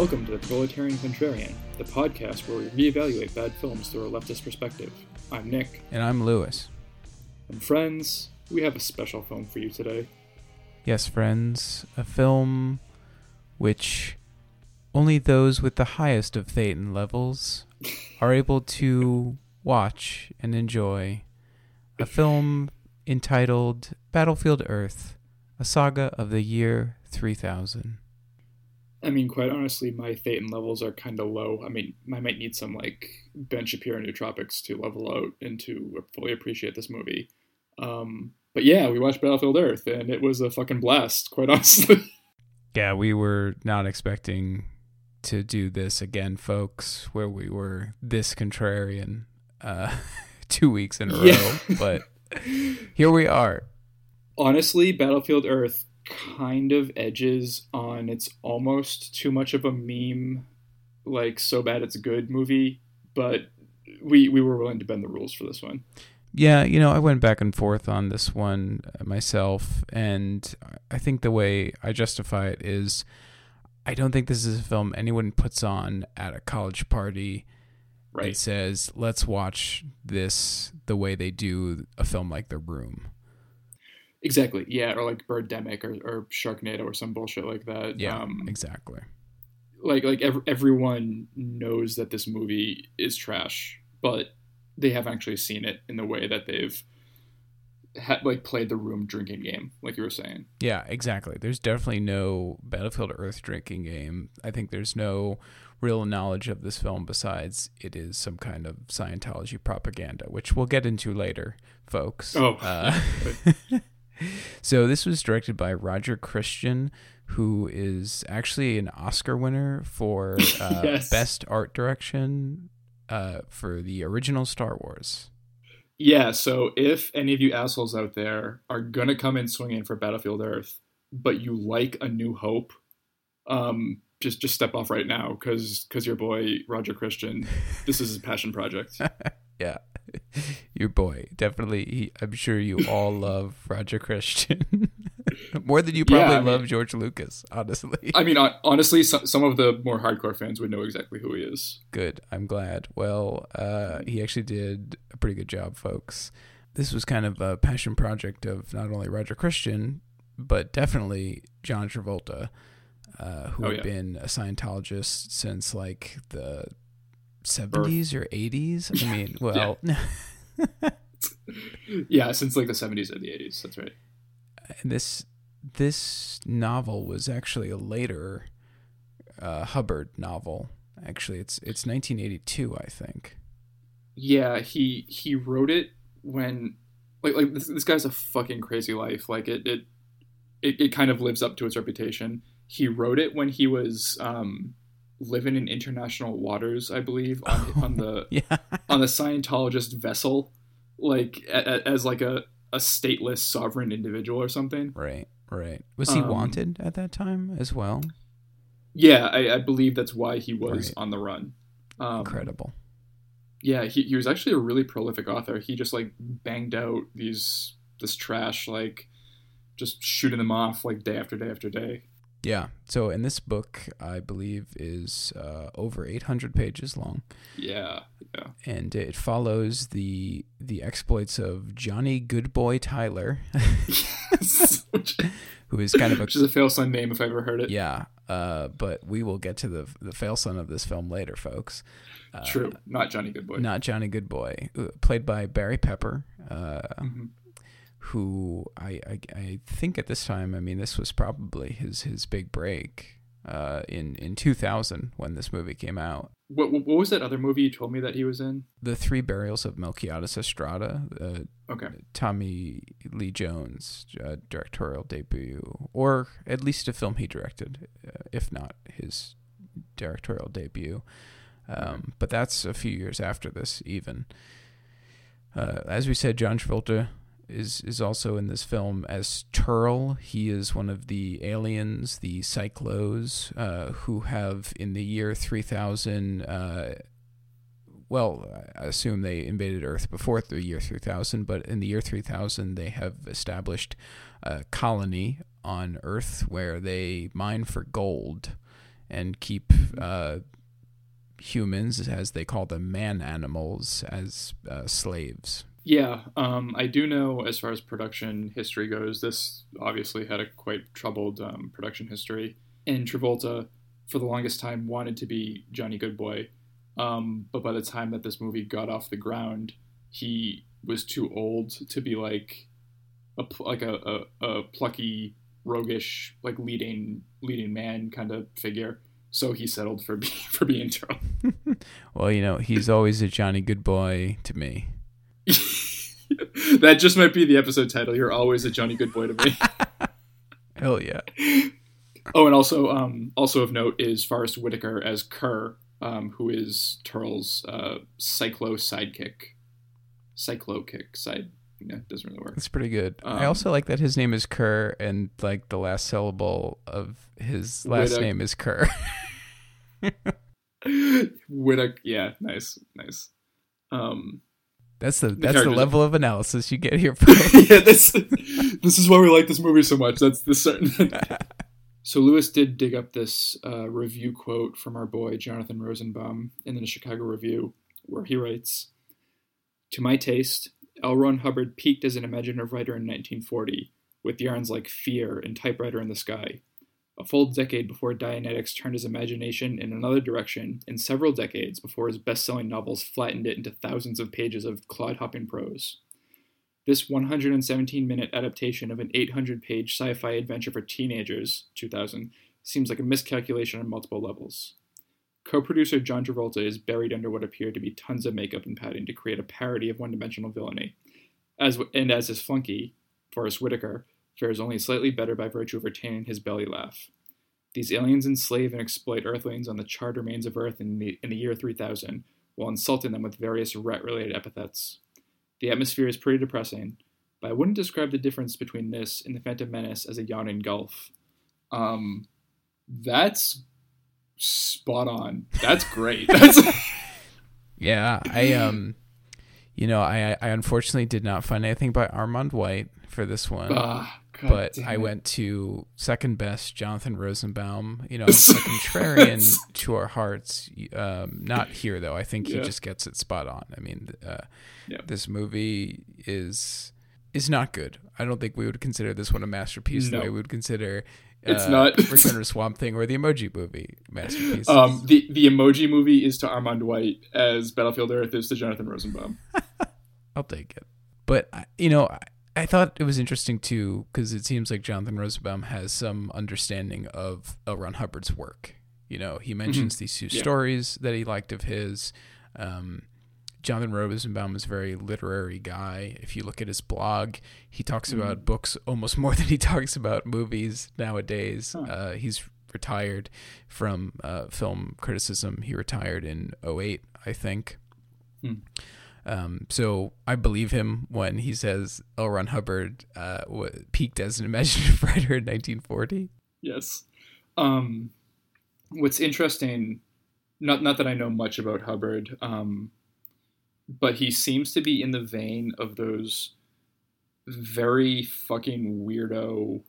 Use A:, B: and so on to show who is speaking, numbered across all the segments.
A: Welcome to the Proletarian Contrarian, the podcast where we reevaluate bad films through a leftist perspective. I'm Nick,
B: And I'm Lewis.
A: and friends, we have a special film for you today.
B: Yes, friends, a film which only those with the highest of Thetan levels are able to watch and enjoy. A film entitled Battlefield Earth, a saga of the year 3000.
A: I mean, quite honestly, my Thetan levels are kind of low. I mean, I might need some like Ben Shapiro nootropics to level out and to fully appreciate this movie. Um, but yeah, we watched Battlefield Earth, and it was a fucking blast, quite honestly.
B: Yeah, we were not expecting to do this again, folks, where we were this contrarian uh, two weeks in a
A: Yeah.
B: row. But here we are.
A: honestly, Battlefield Earth kind of edges on it's almost too much of a meme, like so bad it's good movie, but we we were willing to bend the rules for this one.
B: Yeah, you know, I went back and forth on this one uh, myself, and I think the way I justify it is I don't think this is a film anyone puts on at a college party and
A: Right.
B: says, let's watch this the way they do a film like The Room.
A: Exactly. Yeah, or like Birdemic or, or Sharknado or some bullshit like that.
B: Yeah,
A: Um,
B: exactly.
A: like like ev- everyone knows that this movie is trash, but they haven't actually seen it in the way that they've had like played the room drinking game, like you were saying.
B: Yeah, exactly. There's definitely no Battlefield Earth drinking game. I think there's no real knowledge of this film besides it is some kind of Scientology propaganda, which we'll get into later, folks.
A: Oh.
B: Uh, so this was directed by Roger Christian, who is actually an Oscar winner for uh,
A: Yes.
B: best art direction uh, for the original Star Wars.
A: Yeah, so if any of you assholes out there are gonna come in swinging for Battlefield Earth, but you like A New Hope, um, just just step off right now, because because your boy Roger Christian, this is his passion project.
B: Yeah, your boy definitely. He, I'm sure you all love Roger Christian more than you
A: Yeah,
B: probably
A: I mean-
B: love George Lucas. Honestly,
A: I mean, honestly, so, some of the more hardcore fans would know exactly who he is.
B: good. I'm glad. Well, uh, he actually did a pretty good job, folks. This was kind of a passion project of not only Roger Christian, but definitely John Travolta, uh, who
A: Oh,
B: had
A: yeah.
B: been a Scientologist since like the 70s or 80s. I mean, well.
A: Yeah, since like the seventies or the eighties. That's right.
B: And this this novel was actually a later uh, Hubbard novel. Actually, it's it's 1982, I think.
A: Yeah, he he wrote it when like like this, this guy's a fucking crazy life. Like it it, it it kind of lives up to its reputation. He wrote it when he was um living in international waters, I believe, on on the
B: Yeah,
A: on the Scientologist vessel, like a, a- as like a a stateless sovereign individual or something.
B: right, right. Was he
A: Um,
B: wanted at that time as well?
A: Yeah, I, I believe that's why he was
B: Right.
A: on the run. Um,
B: Incredible.
A: yeah he, he was actually a really prolific author he just like banged out these this trash like just shooting them off like day after day after day
B: Yeah. So, in this book, I believe is uh, over 800 pages long,
A: yeah yeah
B: and it follows the the exploits of Johnny Goodboy Tyler,
A: yes.
B: who is kind of a
A: which is a fail son name if i ever heard it
B: yeah. Uh, but we will get to the the fail son of this film later, folks. Uh,
A: true not johnny goodboy
B: Not Johnny Goodboy, uh, played by Barry Pepper, uh,
A: Mhm.
B: Who I, I I think at this time, I mean, this was probably his his big break uh, in in 2000 when this movie came out.
A: what, what was that other movie you told me that he was in
B: The Three Burials of Melquiades Estrada, uh,
A: okay
B: Tommy Lee Jones' uh, directorial debut, or at least a film he directed, uh, if not his directorial debut. Um, but that's a few years after this, even. Uh, as we said, John Travolta is is also in this film as Terl. He is one of the aliens, the Psychlos, uh, who have in the year three thousand. Uh, well, I assume they invaded Earth before the year 3000, but in the year 3000, they have established a colony on Earth where they mine for gold and keep uh, humans, as they call them, man animals, as uh, slaves.
A: Yeah, um, I do know as far as production history goes, this obviously had a quite troubled um, production history. And Travolta, for the longest time, wanted to be Johnny Goodboy. Um, but by the time that this movie got off the ground, he was too old to be like a like a, a, a plucky, roguish, like leading leading man kind of figure. So he settled for be, for being Terl.
B: well, you know, he's always a Johnny Goodboy to me.
A: that just might be the episode title. You're always a Johnny Good Boy to me.
B: Hell yeah.
A: Oh, and also, um, also of note is Forest Whitaker as Ker, um, who is Terl's uh, Psychlo sidekick. Psychlo kick side. Yeah, doesn't really work.
B: It's pretty good. Um, I also like that his name is Ker, and like the last syllable of his last Whitaker. name is Kerr.
A: Whitaker, yeah, nice, nice. Um,
B: that's the, the that's the level of analysis you get here.
A: yeah, this this is why we like this movie so much. That's the certain. so Lewis did dig up this uh, review quote from our boy Jonathan Rosenbaum in the Chicago Review, where he writes, "To my taste, L. Ron Hubbard peaked as an imaginative writer in 1940 with yarns like Fear and Typewriter in the Sky." A full decade before Dianetics turned his imagination in another direction, and several decades before his best selling novels flattened it into thousands of pages of clod hopping prose. This 117 minute adaptation of an 800 page sci fi adventure for teenagers, 2000, seems like a miscalculation on multiple levels. Co producer John Travolta is buried under what appear to be tons of makeup and padding to create a parody of one dimensional villainy. As, and as his flunky, Forest Whitaker, fares only slightly better by virtue of retaining his belly laugh. These aliens enslave and exploit Earthlings on the charred remains of Earth in the, in the year 3000, while insulting them with various rat related epithets. The atmosphere is pretty depressing, but I wouldn't describe the difference between this and the Phantom Menace as a yawning gulf. Um, that's spot on. That's great. That's
B: yeah, I um, you know, I I unfortunately did not find anything by Armond White for this one. Uh, but I went to second best Jonathan Rosenbaum. You know, a contrarian to our hearts. Um, not here though. I think he yeah. just gets it spot on. I mean, uh, yeah. this movie is is not good. I don't think we would consider this one a masterpiece no. the way we would consider.
A: It's uh, not
B: Return of Swamp Thing or the Emoji Movie masterpiece.
A: Um, the the Emoji Movie is to Armond White as Battlefield Earth is to Jonathan Rosenbaum.
B: I'll take it. But you know, I thought it was interesting too because it seems like Jonathan Rosenbaum has some understanding of L. Ron Hubbard's work. You know, he mentions mm-hmm. these two yeah. stories that he liked of his. Um, Jonathan Rosenbaum is a very literary guy. If you look at his blog, he talks mm-hmm. about books almost more than he talks about movies nowadays. Huh. Uh, he's retired from uh, film criticism. He retired in 08, I think. Hmm. Um, so I believe him when he says L. Ron Hubbard uh, peaked as an imaginative writer in 1940.
A: Yes. Um, what's interesting, not not that I know much about Hubbard, um, but he seems to be in the vein of those very fucking weirdo,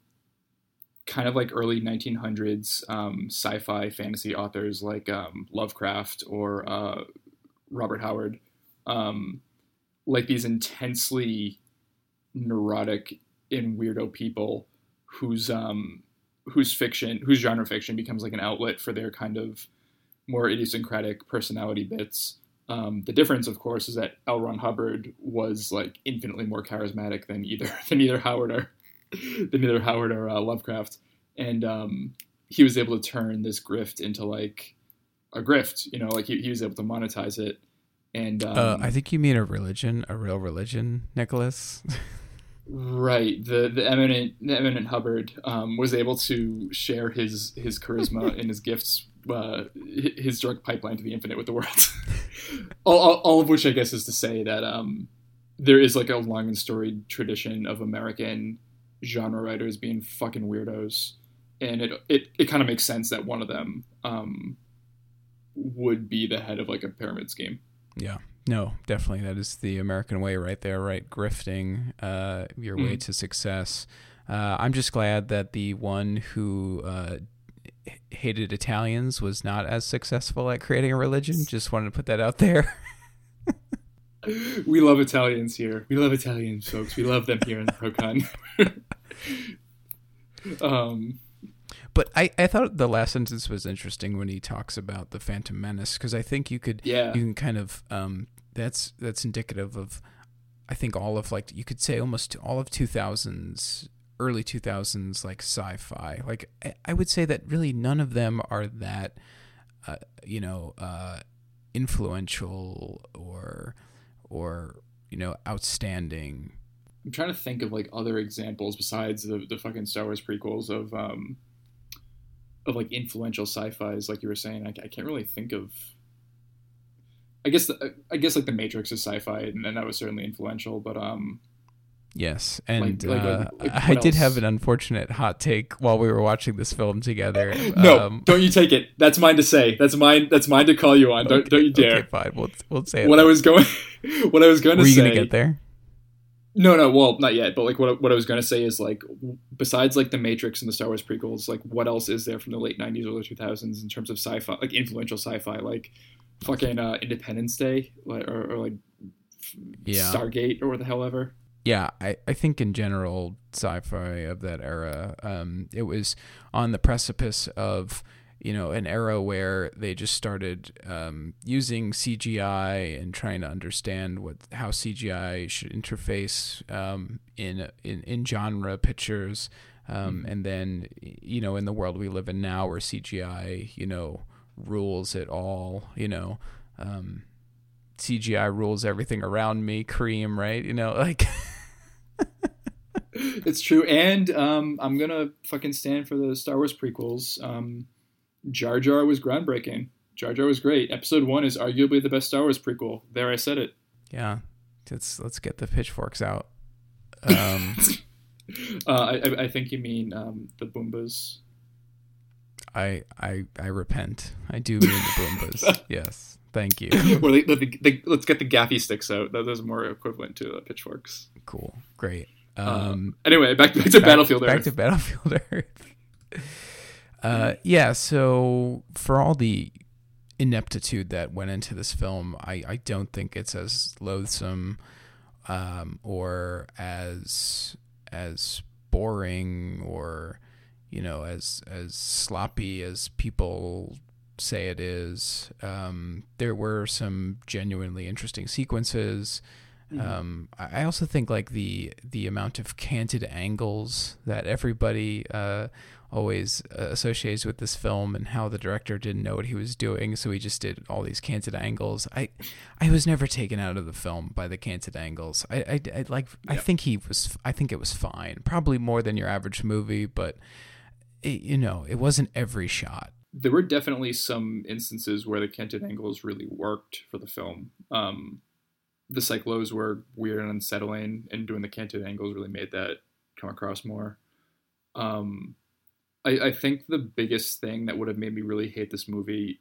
A: kind of like early 1900s um, sci-fi fantasy authors like um, Lovecraft or uh, Robert Howard um, like these intensely neurotic and weirdo people whose um, whose fiction, whose genre fiction becomes like an outlet for their kind of more idiosyncratic personality bits. Um, the difference, of course, is that L. Ron Hubbard was like infinitely more charismatic than either than either Howard or than either Howard or uh, Lovecraft, and um, he was able to turn this grift into like a grift. You know, like he, he was able to monetize it and um,
B: uh, I think you mean a religion, a real religion, Nicholas.
A: right. The the eminent the eminent Hubbard um, was able to share his his charisma and his gifts, uh, his direct pipeline to the infinite with the world. all, all, all, of which I guess is to say that um, there is like a long and storied tradition of American genre writers being fucking weirdos, and it it, it kind of makes sense that one of them um, would be the head of like a pyramid scheme.
B: Yeah. No, definitely. That is the American way right there, right? Grifting uh, your mm. way to success. Uh, I'm just glad that the one who uh, hated Italians was not as successful at creating a religion. Just wanted to put that out there.
A: we love Italians here. We love Italians, folks. We love them here in Procon. um,
B: but I, I thought the last sentence was interesting when he talks about the Phantom Menace because I think you could
A: yeah.
B: you can kind of um that's that's indicative of I think all of like you could say almost all of 2000s early 2000s like sci-fi. Like I, I would say that really none of them are that uh, you know uh, influential or or you know outstanding.
A: I'm trying to think of like other examples besides the, the fucking Star Wars prequels of um of like influential sci-fi's like you were saying I, I can't really think of I guess the, I guess like the Matrix is sci-fi and, and that was certainly influential but um
B: Yes, and
A: Like- like-
B: uh,
A: like
B: I
A: what
B: did have an unfortunate hot take while we were watching this film together.
A: no
B: Um,
A: don't you take it that's mine to say that's mine that's mine to call you on don't
B: okay,
A: don't you dare
B: Okay, fine. We'll we'll say it.
A: what I was going what I was going to say.
B: Were you
A: say
B: gonna get there?
A: No, no, well, not yet. But like, what what I was gonna say is like, besides like the Matrix and the Star Wars prequels, like, what else is there from the late '90s, early 2000s in terms of sci-fi, like influential sci-fi, like fucking uh, Independence Day, like, or, or like
B: Yeah.
A: Stargate, or what the hell ever.
B: Yeah, I, I think in general, sci-fi of that era, um, it was on the precipice of you know an era where they just started um, using CGI and trying to understand what how CGI should interface um, in, in in genre pictures, um, and then you know in the world we live in now where CGI you know rules it all, you know. Um, CGI rules everything around me, cream, right? You know, like
A: It's true, and um, I'm gonna fucking stand for the Star Wars prequels. Jar Jar was groundbreaking. Jar Jar was great. Episode one is arguably the best Star Wars prequel. There, I said it.
B: Yeah, let's let's get the pitchforks out. Um,
A: Uh, I, I- think you mean um, the Boombas.
B: I I I repent. I do mean the Boombas. yes, thank you.
A: or they, they, they, let's get the gaffy sticks out. Those are more equivalent to uh, pitchforks.
B: Cool, great.
A: Um,
B: Um,
A: anyway, back, back to Battlefield
B: back to Battlefield Earth. Uh, yeah. So for all the ineptitude that went into this film, I I don't think it's as loathsome, um, or as as boring or you know as as sloppy as people say it is. Um, there were some genuinely interesting sequences.
A: Mhm.
B: Um, I I also think like the the amount of canted angles that everybody uh, always uh, associates with this film, and how the director didn't know what he was doing, so he just did all these canted angles. I I was never taken out of the film by the canted angles. I I, I like I think he was I think it was fine, probably more than your average movie, but it, you know it wasn't every shot.
A: there were definitely some instances where the canted angles really worked for the film. Um, the Psychlos were weird and unsettling, and doing the canted angles really made that come across more. Um, I, I think the biggest thing that would have made me really hate this movie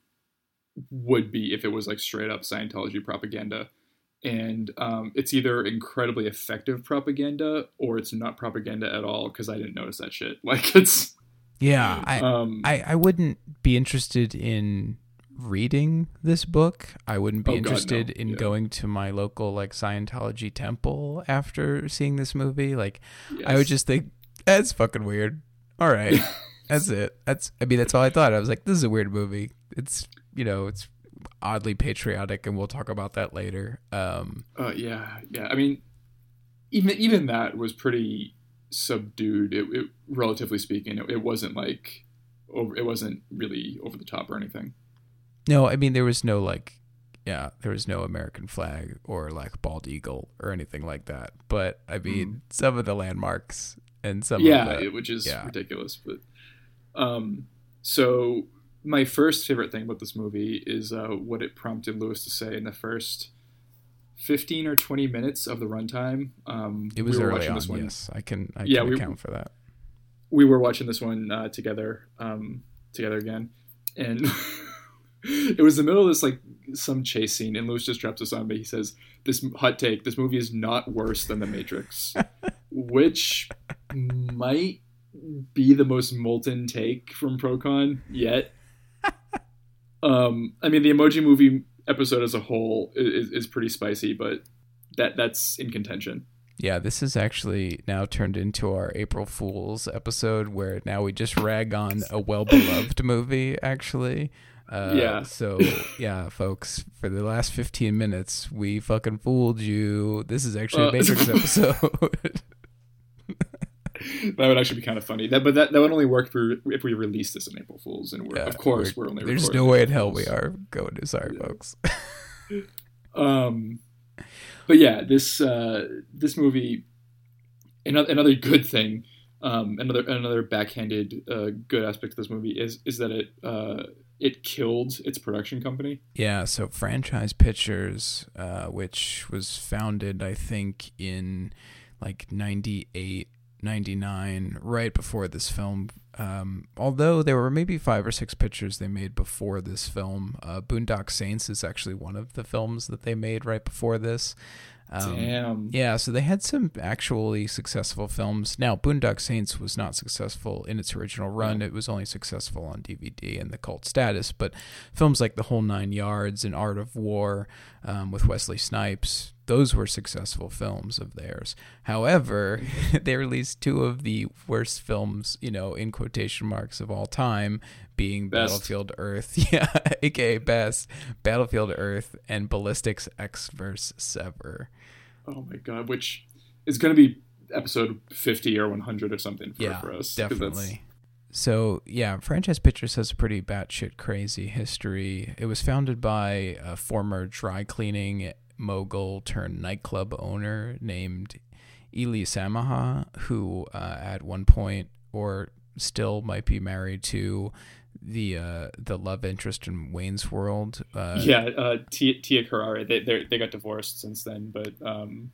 A: would be if it was like straight up Scientology propaganda. And um, it's either incredibly effective propaganda or it's not propaganda at all because I didn't notice that shit. Like it's
B: Yeah, I
A: um,
B: I, I wouldn't be interested in reading this book. I wouldn't be
A: Oh, God, no.
B: interested in
A: Yeah.
B: going to my local like Scientology temple after seeing this movie. Like I would just think that's fucking weird. All right. that's it. That's I mean that's all I thought. I was like this is a weird movie. It's you know, it's oddly patriotic and we'll talk about that later. Um
A: Uh, yeah, yeah. I mean, even even that was pretty subdued. It, it relatively speaking, it, it wasn't like over. It wasn't really over the top or anything.
B: no, I mean there was no like yeah, there was no American flag or like bald eagle or anything like that. But I mean some of the landmarks and some
A: yeah,
B: of the,
A: which is
B: yeah.
A: ridiculous. But um, so my first favorite thing about this movie is uh, what it prompted Lewis to say in the first. 15 or 20 minutes of the runtime. Um,
B: it was
A: we were
B: early
A: watching
B: on.
A: this one.
B: Yes, I can I
A: Yeah,
B: can
A: we-
B: account for that.
A: we were watching this one uh, together, um, together again, and it was the middle of this like some chase scene, and Lewis just drops us on, but he says, "This hot take: this movie is not worse than The Matrix," which might be the most molten take from Procon yet. um, I mean, the Emoji Movie episode as a whole is, is pretty spicy, but that that's in contention.
B: Yeah, this is actually now turned into our April Fool's episode where now we just rag on a well beloved movie, actually. Uh,
A: Yeah.
B: So, yeah, folks, for the last 15 minutes, we fucking fooled you. This is actually a
A: Uh,
B: Matrix episode.
A: That would actually be kind of funny. That, but that, that would only work if we, if we released this in April Fools, and we're,
B: Yeah,
A: of course we're, only.
B: There's no way in hell we are going to. Sorry, folks.
A: Um, but yeah, this uh, this movie, another, another good thing, um, another another backhanded uh, good aspect of this movie is is that it uh, it killed its production company.
B: Yeah, so Franchise Pictures, uh, which was founded, I think, in like 98, 99, right before this film. Um, although there were maybe five or six pictures they made before this film. Uh, Boondock Saints is actually one of the films that they made right before this. Um,
A: Damn.
B: yeah, so they had some actually successful films. Now, Boondock Saints was not successful in its original run. It was only successful on DVD and the cult status. But films like The Whole Nine Yards and Art of War um, with Wesley Snipes, those were successful films of theirs. However, they released two of the worst films, you know, in quotation marks of all time, being
A: Best.
B: Battlefield Earth, yeah, aka Best, Battlefield Earth, and Ballistics Ecks vs. Sever.
A: Oh my god, which is going to be episode fifty or one hundred or something for,
B: Yeah,
A: for us.
B: Definitely. So yeah, Franchise Pictures has a pretty batshit crazy history. It was founded by a former dry cleaning mogul turned nightclub owner named Eli Samaha, who uh, at one point or still might be married to the uh, the love interest in Wayne's World. Uh,
A: yeah, uh, Tia, Tia. They they they got divorced since then, but um,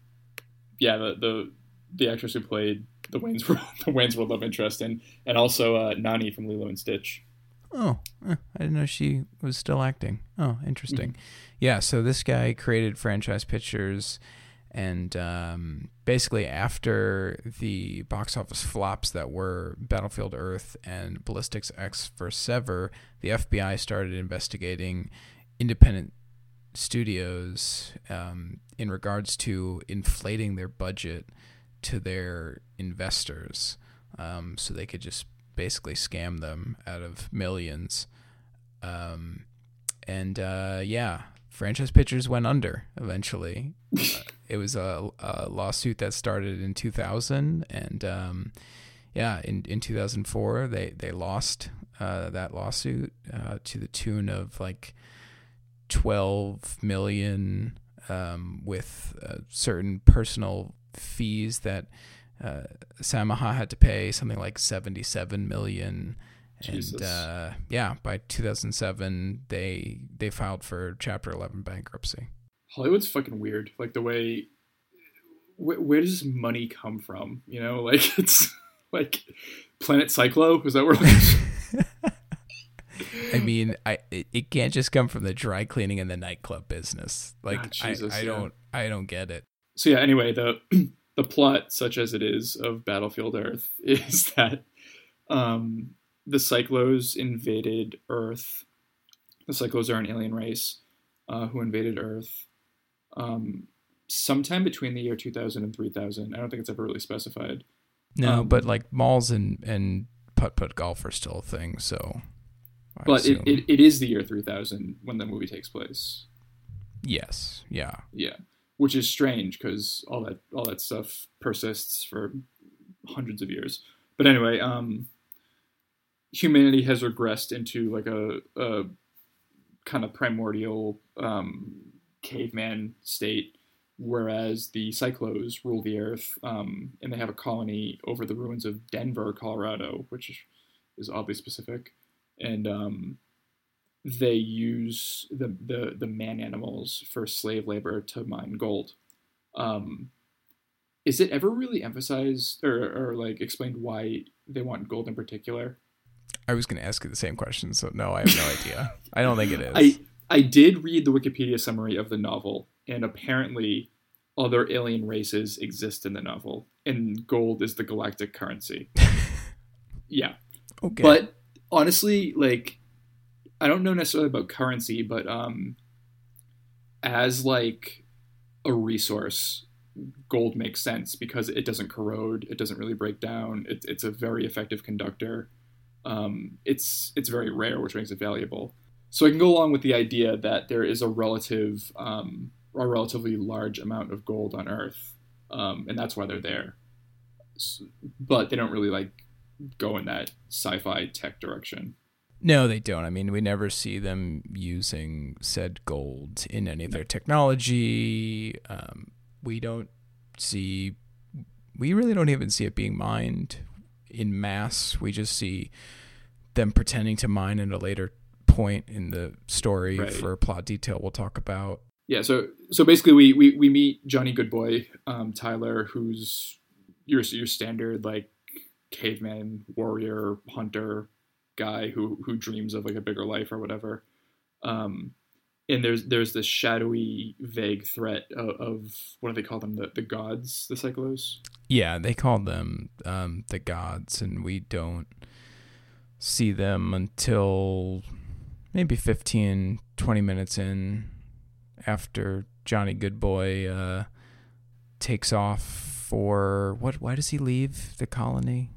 A: yeah, the the the actress who played the Wayne's World the Wayne's World love interest and and also uh, Nani from Lilo and Stitch.
B: Oh, eh, I didn't know she was still acting. Oh, interesting. Yeah, so this guy created franchise pictures, and um, basically after the box office flops that were Battlefield Earth and Ballistics Ecks vs. Sever, the FBI started investigating independent studios um, in regards to inflating their budget to their investors um, so they could just basically scam them out of millions. Um, and uh, yeah, franchise pictures went under eventually. Uh, it was a, a lawsuit that started in 2000, and um, yeah, in, in 2004 they they lost uh, that lawsuit uh, to the tune of like 12 million um, with uh, certain personal fees that uh, Samaha had to pay something like 77 million.
A: Jesus.
B: And uh, yeah, by 2007, they they filed for Chapter 11 bankruptcy.
A: Hollywood's fucking weird. Like the way where, where does money come from? You know, like it's like Planet Psychlo. Is that where? Like,
B: I mean, I it, it can't just come from the dry cleaning and the nightclub business. Like
A: Ah, Jesus,
B: I, I
A: yeah.
B: don't I don't get it.
A: so yeah. Anyway, the the plot, such as it is, of Battlefield Earth is that um, the Psychlos invaded Earth. The Psychlos are an alien race uh, who invaded Earth um, sometime between the year 2000 and 3000. I don't think it's ever really specified.
B: No,
A: Um,
B: but like malls and and putt putt golf are still a thing. So, I
A: But it, it, it is the year 3000 when the movie takes place.
B: yes, yeah,
A: Yeah, which is strange because all that all that stuff persists for hundreds of years. But anyway, um, humanity has regressed into like a, a kind of primordial um, caveman state, whereas the Psychlos rule the earth, um, and they have a colony over the ruins of Denver, Colorado, which is oddly specific, and um, they use the, the, the man animals for slave labor to mine gold. Um, is it ever really emphasized or, or like explained why they want gold in particular?
B: I was going to ask you the same question. So no, I have no idea. I don't think it is.
A: I I did read the Wikipedia summary of the novel, and apparently other alien races exist in the novel, and gold is the galactic currency. Yeah.
B: Okay.
A: But honestly, like I don't know necessarily about currency, but um as like a resource, gold makes sense because it doesn't corrode, it doesn't really break down. It's it's a very effective conductor. Um, it's it's very rare, which makes it valuable. So I can go along with the idea that there is a relative um, a relatively large amount of gold on Earth, um, and that's why they're there. S but they don't really like go in that sci-fi tech direction.
B: No, they don't. I mean, we never see them using said gold in any of their technology. Um, we don't see, we really don't even see it being mined in mass. We just see them pretending to mine at a later point in the story
A: Right.
B: for plot detail we'll talk about.
A: Yeah, so so basically we we, we meet Johnny Goodboy, um, Tyler, who's your your standard like caveman warrior hunter guy who who dreams of like a bigger life or whatever. Um, and there's there's this shadowy, vague threat of, of what do they call them? The the gods, the Psychlos.
B: Yeah, they call them um, the gods, and we don't see them until maybe 15, 20 minutes in after Johnny Goodboy uh, takes off for what? Why does he leave the colony?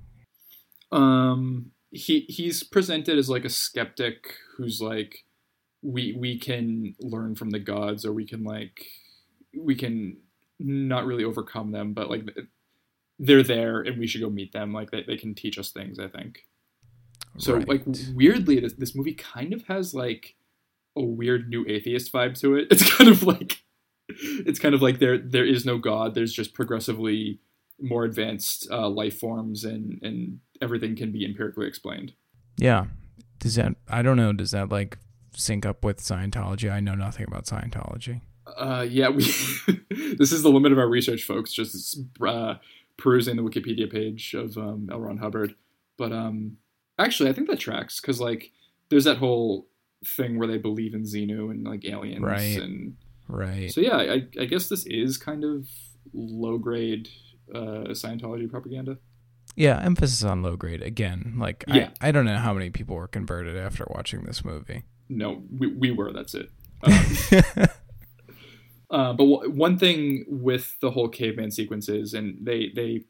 A: Um, he he's presented as like a skeptic who's like, we we can learn from the gods, or we can like, we can not really overcome them, but like they're there, and we should go meet them. Like they, they can teach us things. I think. So
B: Right.
A: like weirdly, this this movie kind of has like a weird new atheist vibe to it. It's kind of like it's kind of like there there is no god. There's just progressively more advanced uh, life forms, and and everything can be empirically explained.
B: yeah. Does that? I don't know. Does that like sync up with Scientology? I know nothing about Scientology.
A: Uh, yeah, we. this is the limit of our research, folks. Just uh, perusing the Wikipedia page of um, L. Ron Hubbard. But um, actually, I think that tracks because like there's that whole thing where they believe in Xenu and like aliens,
B: Right.
A: and
B: Right.
A: so yeah, I, I guess this is kind of low grade uh, Scientology propaganda.
B: Yeah, emphasis on low grade again. Like,
A: Yeah.
B: I, I don't know how many people were converted after watching this movie.
A: No, we, we were. That's it. Um, Uh, but w- one thing with the whole caveman sequences, and they they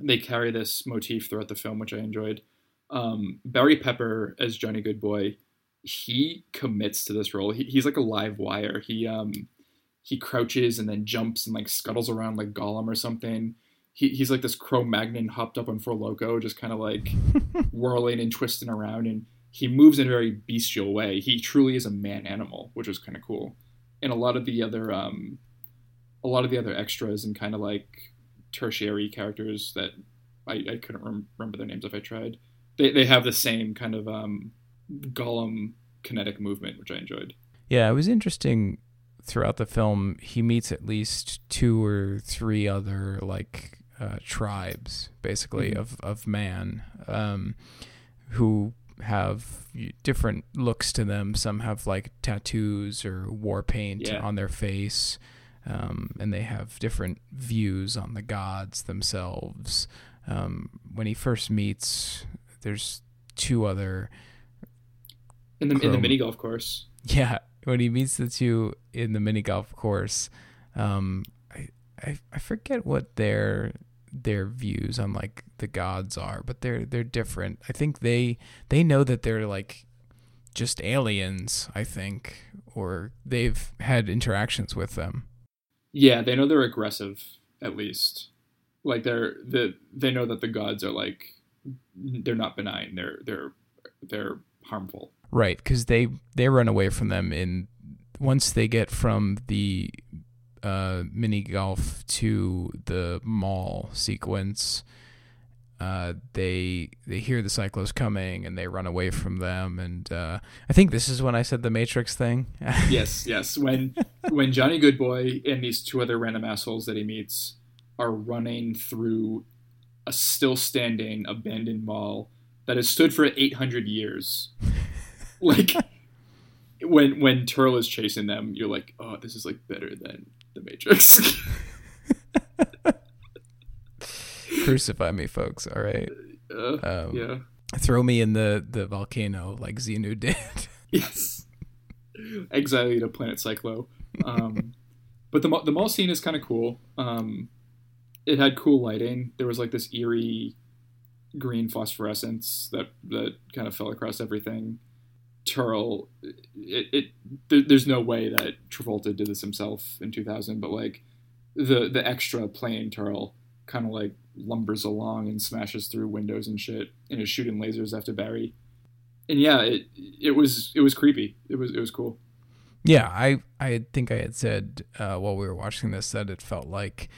A: they carry this motif throughout the film, which I enjoyed. Um, Barry Pepper as Johnny Goodboy, he commits to this role. He, he's like a live wire. He um he crouches and then jumps and like scuttles around like Gollum or something. He, he's like this Cro-Magnon hopped up on Four Loco, just kind of like whirling and twisting around, and he moves in a very bestial way. He truly is a man animal, which is kind of cool. And a lot of the other, um, a lot of the other extras and kind of like tertiary characters that I, I couldn't rem- remember their names if I tried. They they have the same kind of um, Gollum kinetic movement, which I enjoyed.
B: Yeah, it was interesting throughout the film. He meets at least two or three other like uh, tribes, basically
A: Mhm.
B: of of man, um, who have different looks to them. Some have like tattoos or war paint
A: Yeah.
B: on their face. Um, and they have different views on the gods themselves. Um, when he first meets, there's two other
A: In the in the mini golf course.
B: yeah, when he meets the two in the mini golf course, um, I, I I forget what their their views on like the gods are, but they're they're different. I think they they know that they're like just aliens. I think, or they've had interactions with them.
A: Yeah, they know they're aggressive at least. Like they're the they know that the gods are like they're not benign. They're they're they're harmful.
B: Right, because they they run away from them in once they get from the uh, mini golf to the mall sequence. Uh, they they hear the Psychlos coming and they run away from them, and uh, I think this is when I said the Matrix thing.
A: Yes, yes. When when Johnny Goodboy and these two other random assholes that he meets are running through a still standing abandoned mall that has stood for 800 years. like when when Terl is chasing them, you're like, "Oh, this is like better than the Matrix."
B: Crucify me, folks. All right.
A: Uh,
B: Um,
A: yeah.
B: Throw me in the the volcano like Xenu did.
A: Yes. Exile to Planet Psychlo. Um, but the the mall scene is kind of cool. Um, it had cool lighting. There was like this eerie green phosphorescence that that kind of fell across everything. Terl, it, it there, there's no way that Travolta did this himself in 2000, but like the the extra playing Terl kind of like lumbers along and smashes through windows and shit and is shooting lasers after Barry. And yeah, it it was it was creepy. It was it was cool.
B: Yeah, I I think I had said uh, while we were watching this that it felt like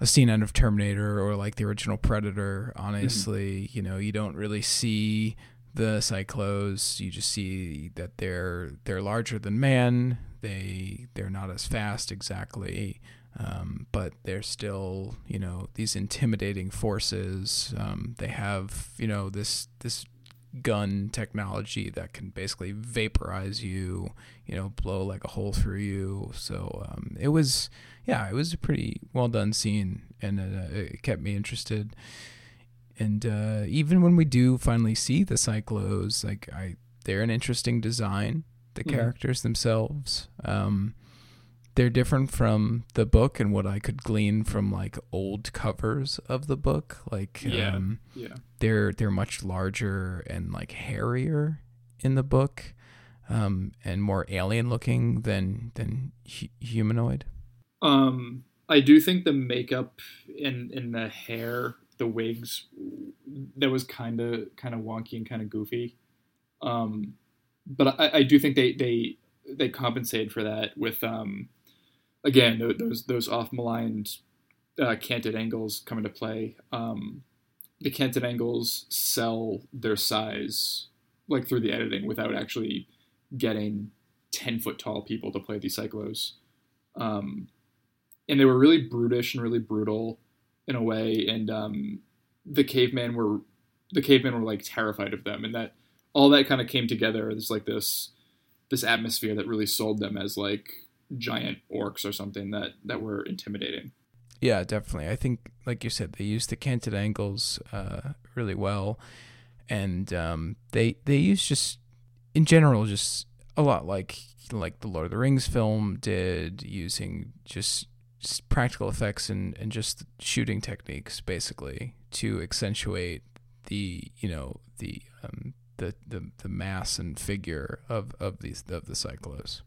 B: a scene out of Terminator or like the original Predator. Honestly, you know, you don't really see the Psychlos. You just see that they're they're larger than man. They they're not as fast exactly, um, but they're still you know these intimidating forces. Um, they have you know this this gun technology that can basically vaporize you, you know, blow like a hole through you. So um, it was, yeah, it was a pretty well done scene, and uh, it kept me interested. And uh, even when we do finally see the Psychlos, like I, they're an interesting design. The
A: Mhm.
B: characters themselves, um, they're different from the book and what I could glean from like old covers of the book. Like,
A: Yeah.
B: um,
A: Yeah.
B: they're they're much larger and like hairier in the book, um, and more alien looking than than hu- humanoid.
A: Um, I do think the makeup in in the hair, the wigs, that was kind of kind of wonky and kind of goofy. Um, but I, I do think they they they compensated for that with um, again those those off maligned uh, canted angles come into play. Um, the canted angles sell their size like through the editing without actually getting ten foot tall people to play these Psychlos. Um, and they were really brutish and really brutal in a way and um, the cavemen were the cavemen were like terrified of them and that all that kind of came together there's like this this atmosphere that really sold them as like giant orcs or something that that were intimidating
B: Yeah, definitely. I think, like you said, they used the canted angles uh, really well, and um, they they use just in general just a lot like like the Lord of the Rings film did, using just, just practical effects and and just shooting techniques basically to accentuate the you know the um, the, the the mass and figure of of these of the Psychlos.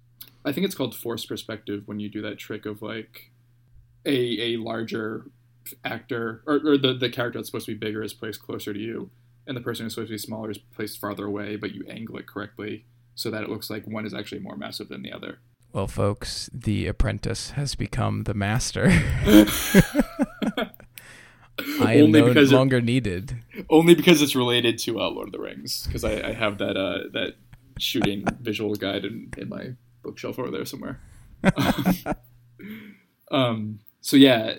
A: i think it's called force perspective when you do that trick of like a a larger actor or, or the the character that's supposed to be bigger is placed closer to you and the person who's supposed to be smaller is placed farther away but you angle it correctly so that it looks like one is actually more massive than the other
B: Well, folks, the apprentice has become the master. I am
A: Only
B: no
A: because it-
B: longer needed.
A: only because it's related to uh, Lord of the Rings. Because I, I have that uh, that shooting visual guide in, in my bookshelf over there somewhere. um, so yeah,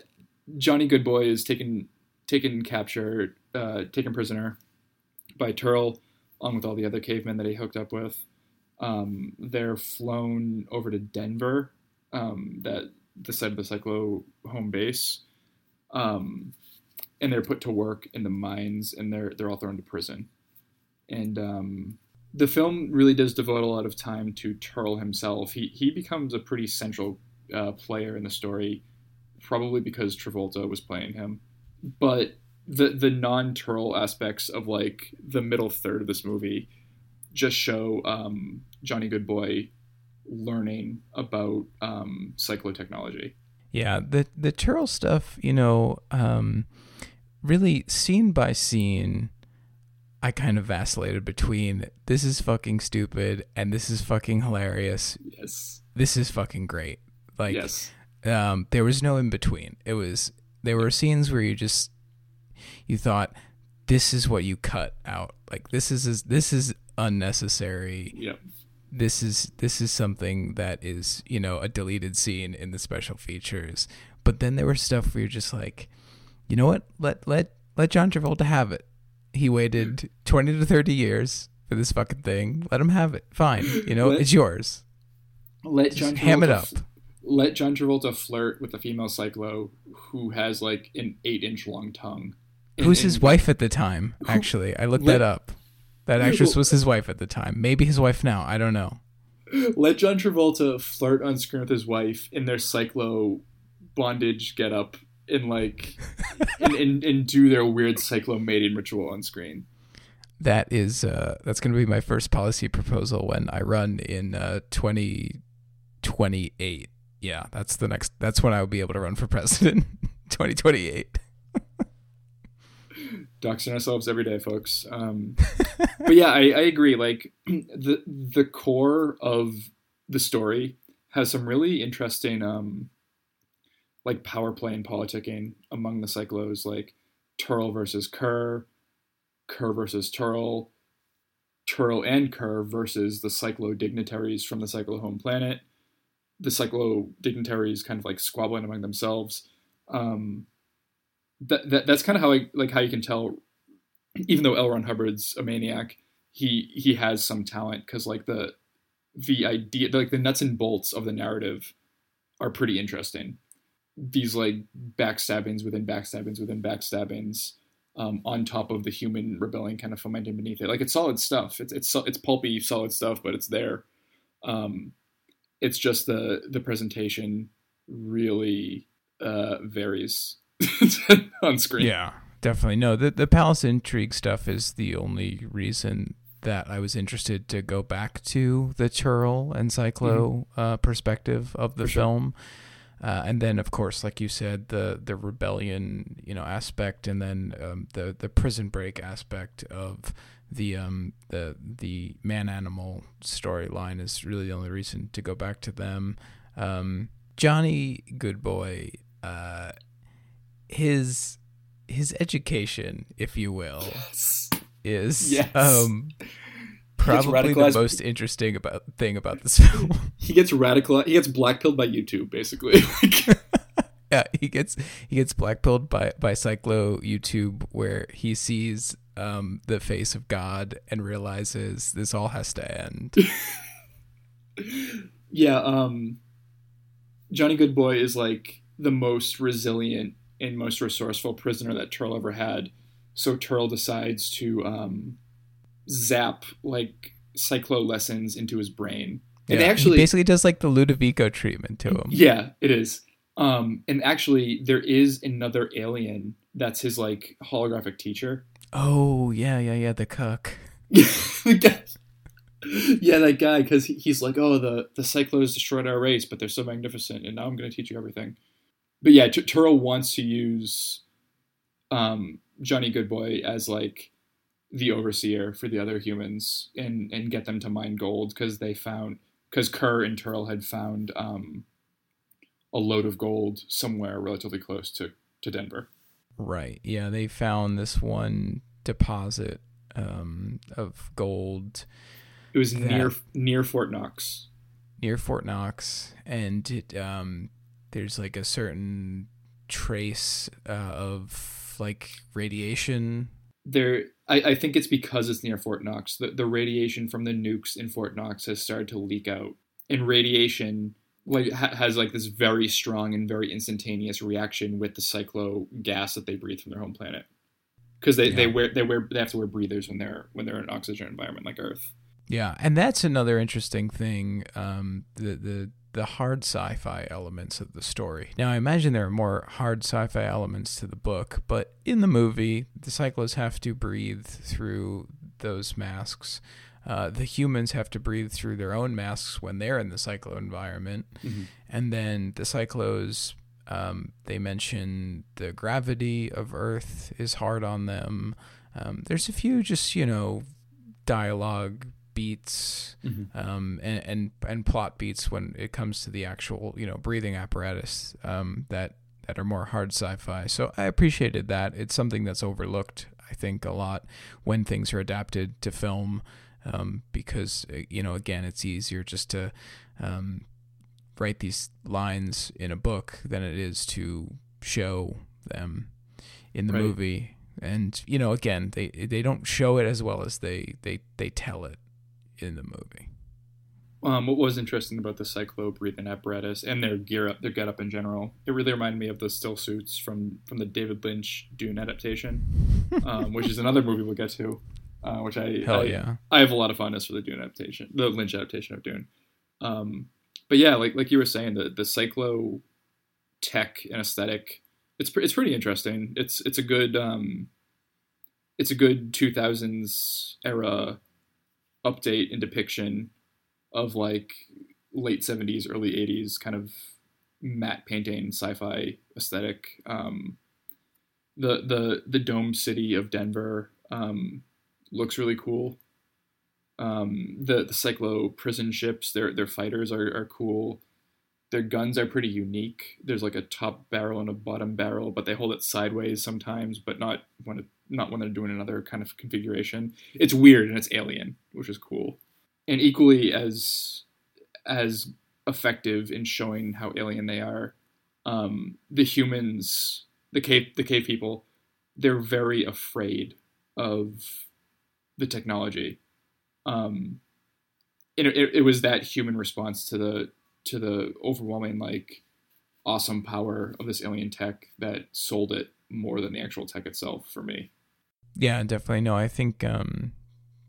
A: Johnny Goodboy is taken taken captured, uh, taken prisoner by Terl, along with all the other cavemen that he hooked up with. Um, they're flown over to Denver, um, that the site of the Psychlo home base. Um, and they're put to work in the mines and they're they're all thrown to prison. And um, the film really does devote a lot of time to Terl himself. He he becomes a pretty central uh, player in the story, probably because Travolta was playing him. But the the non Terl aspects of like the middle third of this movie just show um, Johnny Goodboy learning about um, cyclotechnology.
B: Yeah, the the Terl stuff, you know, um, really scene by scene, I kind of vacillated between this is fucking stupid and this is fucking hilarious.
A: Yes.
B: This is fucking great. Like,
A: yes.
B: um, there was no in between. It was there were scenes where you just you thought this is what you cut out. Like this is this is unnecessary.
A: Yep.
B: This is this is something that is you know a deleted scene in the special features. But then there was stuff where you're just like, you know what? Let let let John Travolta have it. He waited twenty to thirty years for this fucking thing. Let him have it. Fine. You know,
A: Let-
B: it's yours.
A: Let John
B: ham it
A: Travolta
B: up.
A: let John Travolta flirt with a female Psychlo who has like an eight inch long tongue
B: Who's his wife at the time? Actually, I looked
A: Let-
B: that up. That actress was his wife at the time. Maybe his wife now. I don't know.
A: Let John Travolta flirt on screen with his wife in their Psychlo bondage getup and like and, and, and do their weird Psychlo mating ritual on screen.
B: That is uh, that's going to be my first policy proposal when I run in uh, 2028. Yeah, that's the next. That's when I will be able to run for president. 2028.
A: Doxing ourselves every day, folks. Um, but yeah, I, I agree. Like the the core of the story has some really interesting um, like power play and politicking among the Psychlos, like Terl versus Ker, Ker versus Terl, Terl and Ker versus the Psychlo dignitaries from the Psychlo home planet. The Psychlo dignitaries kind of like squabbling among themselves. Um, that, that that's kind of how I like how you can tell even though L. Ron Hubbard's a maniac, he he has some talent because like the the idea like the nuts and bolts of the narrative are pretty interesting. These like backstabbings within backstabbings within backstabbings, um, on top of the human rebellion kind of fomenting beneath it. Like it's solid stuff. It's it's it's pulpy, solid stuff, but it's there. Um, it's just the the presentation really uh, varies on screen.
B: Yeah, definitely. No, the the palace intrigue stuff is the only reason that I was interested to go back to the Terl and Psychlo uh, perspective of the
A: For sure.
B: film. Uh, and then, of course, like you said, the the rebellion, you know, aspect, and then um, the the prison break aspect of the um the the man animal storyline is really the only reason to go back to them. Um, Johnny Goodboy, uh, his his education, if you will, is
A: Yes.
B: um probably the most interesting about thing about this film.
A: He gets radical. He gets blackpilled by YouTube, basically.
B: Yeah, he gets he gets blackpilled by by Psychlo YouTube where he sees um the face of God and realizes this all has to end.
A: yeah, um, Johnny Goodboy is like the most resilient and most resourceful prisoner that Terl ever had. So Terl decides to um, zap like Psychlo lessons into his brain. And
B: Yeah, he
A: actually,
B: basically does like the Ludovico treatment to him.
A: yeah, it is. Um, and actually, there is another alien that's his like holographic teacher.
B: Oh yeah, yeah, yeah, the
A: cook. Yeah, that guy, because he's like, oh, the the Psychlos destroyed our race, but they're so magnificent, and now I'm going to teach you everything. But yeah, T- Turo wants to use um, Johnny Goodboy as like the overseer for the other humans and and get them to mine gold because they found because Ker and Terl had found um, a load of gold somewhere relatively close to to Denver.
B: Right. Yeah, they found this one deposit um, of gold
A: It was near near Fort Knox.
B: near Fort Knox, and it, um, there's like a certain trace uh, of like radiation.
A: there I, I think it's because it's near Fort Knox. The the radiation from the nukes in Fort Knox has started to leak out. And radiation like ha- has like this very strong and very instantaneous reaction with the Psychlo gas that they breathe from their home planet. Because they, they wear they wear they have to wear breathers when they're when they're in an oxygen environment like Earth.
B: Yeah, and that's another interesting thing. Um, the the the hard sci-fi elements of the story. Now, I imagine there are more hard sci-fi elements to the book, but in the movie, the Psychlos have to breathe through those masks. Uh, the humans have to breathe through their own masks when they're in the Psychlo environment,
A: Mhm.
B: and then the Psychlos. Um, they mention the gravity of Earth is hard on them. Um, there's a few just you know dialogue beats
A: Mhm.
B: um, and, and and plot beats when it comes to the actual you know breathing apparatus um, that that are more hard sci-fi. So I appreciated that. It's something that's overlooked, I think, a lot when things are adapted to film, um, because uh, you know again it's easier just to um, write these lines in a book than it is to show them in the
A: Right.
B: movie. And you know, again, they they don't show it as well as they they they tell it in the movie.
A: Um, what was interesting about the Psychlo breathing apparatus and their gear up, their get up in general, it really reminded me of the still suits from from the David Lynch Dune adaptation, um, which is another movie we'll get to, uh, which I
B: Hell
A: I,
B: yeah.
A: I have a lot of fondness for the Dune adaptation, the Lynch adaptation of Dune. Um, but yeah, like like you were saying, the the Psychlo tech and aesthetic, it's pre- it's pretty interesting. It's it's a good um, it's a good 2000s era update and depiction of like late 70s early 80s kind of matte painting sci-fi aesthetic. Um, the the the dome city of denver um, looks really cool. Um, the the Psychlo prison ships their their fighters are, are cool. Their guns are pretty unique. There's like a top barrel and a bottom barrel but they hold it sideways sometimes but not when it, not when they're doing another kind of configuration. It's weird and it's alien which is cool. And equally as as effective in showing how alien they are um, the humans the cave the cave people they're very afraid of the technology. Um, it, it, it was that human response to the to the overwhelming like awesome power of this alien tech that sold it more than the actual tech itself for me
B: Yeah, definitely. No, I think um,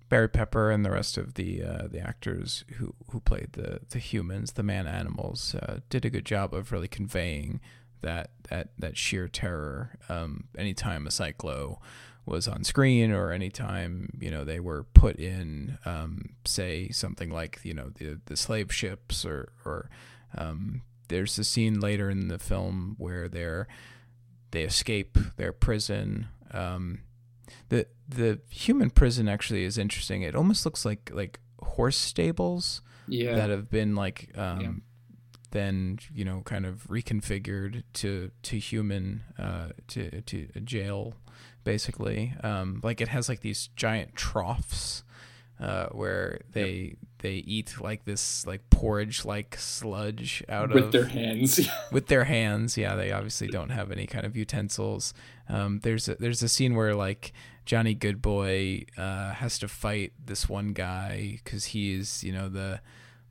B: Barry Pepper and the rest of the uh, the actors who who played the the humans, the man animals, uh, did a good job of really conveying that that that sheer terror. Um, anytime a Psychlo was on screen, or anytime you know they were put in, um, say something like you know the the slave ships, or or um, there's a scene later in the film where they're they escape their prison. Um, the the human prison actually is interesting. It almost looks like like horse stables
A: yeah
B: that have been like um,
A: Yeah.
B: then you know kind of reconfigured to to human uh, to to a jail basically. Um, like it has like these giant troughs. Uh, where they they eat like this like porridge like sludge out
A: with
B: of with
A: their hands
B: with their hands. Yeah, they obviously don't have any kind of utensils. Um, there's a, there's a scene where like Johnny Goodboy uh, has to fight this one guy because he's you know the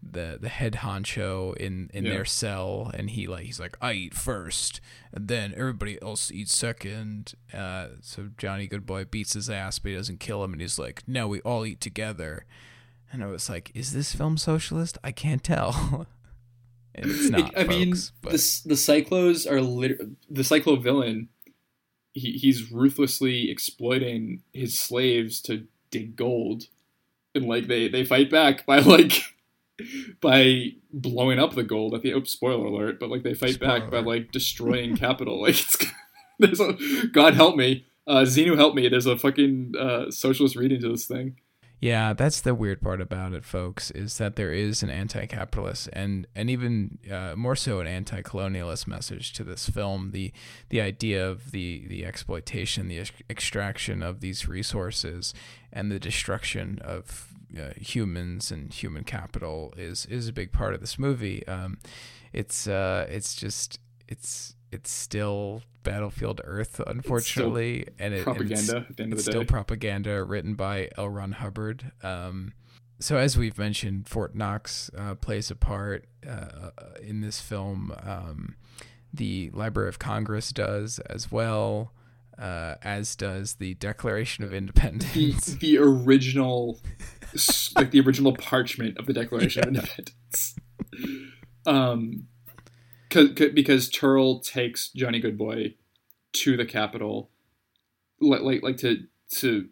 B: the the head honcho in in
A: Yeah.
B: their cell, and he like he's like I eat first, and then everybody else eats second. Uh, so Johnny Goodboy beats his ass, but he doesn't kill him, and he's like, "No, we all eat together." And I was like, "Is this film socialist? I can't tell." and it's not.
A: I mean,
B: but-
A: the the Psychlos are lit- the Psychlo villain. He, he's ruthlessly exploiting his slaves to dig gold, and like they they fight back by like by blowing up the gold at the oops, spoiler alert, but like they fight back
B: Spoiler
A: by like destroying capital. Like it's there's a God help me, uh, Xenu help me. There's a fucking uh, socialist reading to this thing.
B: Yeah, that's the weird part about it, folks, is that there is an anti-capitalist and and even uh, more so an anti-colonialist message to this film. The the idea of the the exploitation, the ex- extraction of these resources, and the destruction of uh, humans and human capital is is a big part of this movie. Um, it's uh, it's just it's it's still Battlefield Earth, unfortunately, and it, and it's-
A: at the end of
B: it's
A: the
B: still
A: day.
B: propaganda written by L. Ron Hubbard. Um, so as we've mentioned, Fort Knox uh, plays a part uh, in this film. Um, the Library of Congress does as well, uh, as does the Declaration of
A: the
B: Independence.
A: the original like the original parchment of the Declaration of Independence. Um, cause, 'cause- because Terl takes Johnny Goodboy to the Capitol, like like like to to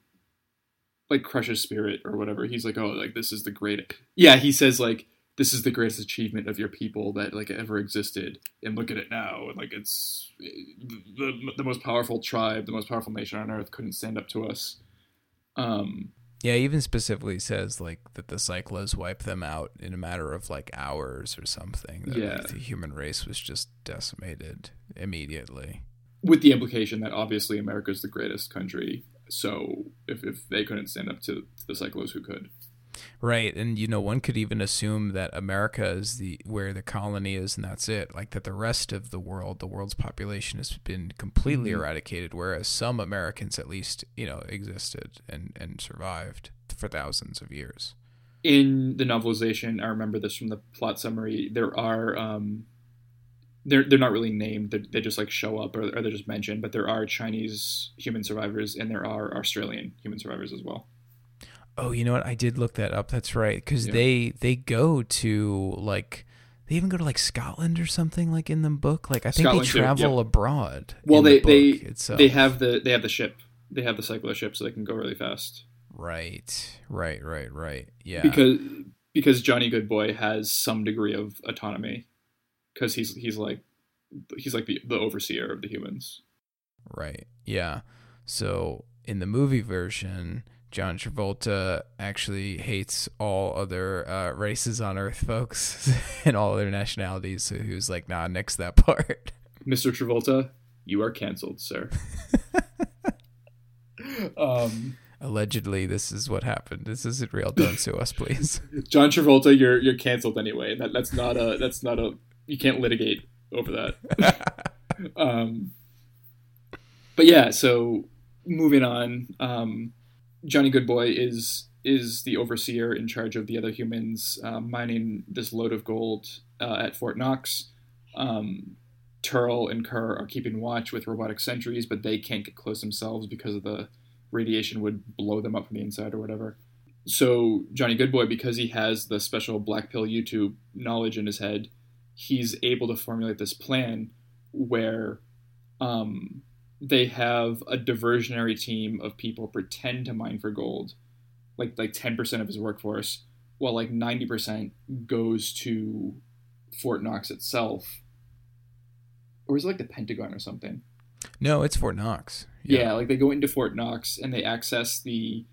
A: like crush his spirit or whatever. He's like, oh, like this is the great. Yeah, he says like this is the greatest achievement of your people that like ever existed, and look at it now, and like it's the the most powerful tribe, the most powerful nation on earth couldn't stand up to us. Um,
B: yeah, even specifically says like that the Psychlos wipe them out in a matter of like hours or something. That
A: Yeah.
B: like, the human race was just decimated immediately.
A: with the implication that obviously America's the greatest country. So if, if they couldn't stand up to, to the Psychlos, who could?
B: Right, and you know, one could even assume that America is the where the colony is, and that's it. Like that, the rest of the world, the world's population, has been completely
A: Mhm.
B: eradicated. Whereas some Americans, at least, you know, existed and and survived for thousands of years.
A: in the novelization, I remember this from the plot summary. There are um, they're they're not really named. They're, they just like show up or, or they're just mentioned. But there are Chinese human survivors and there are Australian human survivors as well.
B: Oh, you know what? I did look that up. That's right, because
A: Yeah.
B: they they go to like they even go to like Scotland or something like in the book. Like I think
A: Scotland,
B: they travel
A: yep.
B: abroad.
A: Well, they
B: the
A: they
B: itself.
A: they have the they have the ship. They have the Psychlo ship, so they can go really fast.
B: right, right, right, right. Yeah,
A: Because because Johnny Goodboy has some degree of autonomy, because he's he's like he's like the the overseer of the humans.
B: Right. Yeah. So in the movie version, John Travolta actually hates all other uh, races on Earth, folks, and all other nationalities. So he was like, "Nah, nix that part."
A: Mr. Travolta, you are canceled, sir. um,
B: Allegedly, this is what happened. This isn't real. Don't sue us, please.
A: John Travolta, you're you're canceled anyway. That that's not a that's not a you can't litigate over that. um, but yeah, so moving on, um, Johnny Goodboy is is the overseer in charge of the other humans uh, mining this load of gold uh, at Fort Knox. Um, Terl and Ker are keeping watch with robotic sentries, but they can't get close themselves because of the radiation would blow them up from the inside or whatever. So Johnny Goodboy, because he has the special black pill YouTube knowledge in his head, he's able to formulate this plan where um, they have a diversionary team of people pretend to mine for gold, like like ten percent of his workforce, while like ninety percent goes to Fort Knox itself, or is it like the Pentagon or something?
B: no, it's Fort Knox.
A: Yeah. like they go into Fort Knox and they access the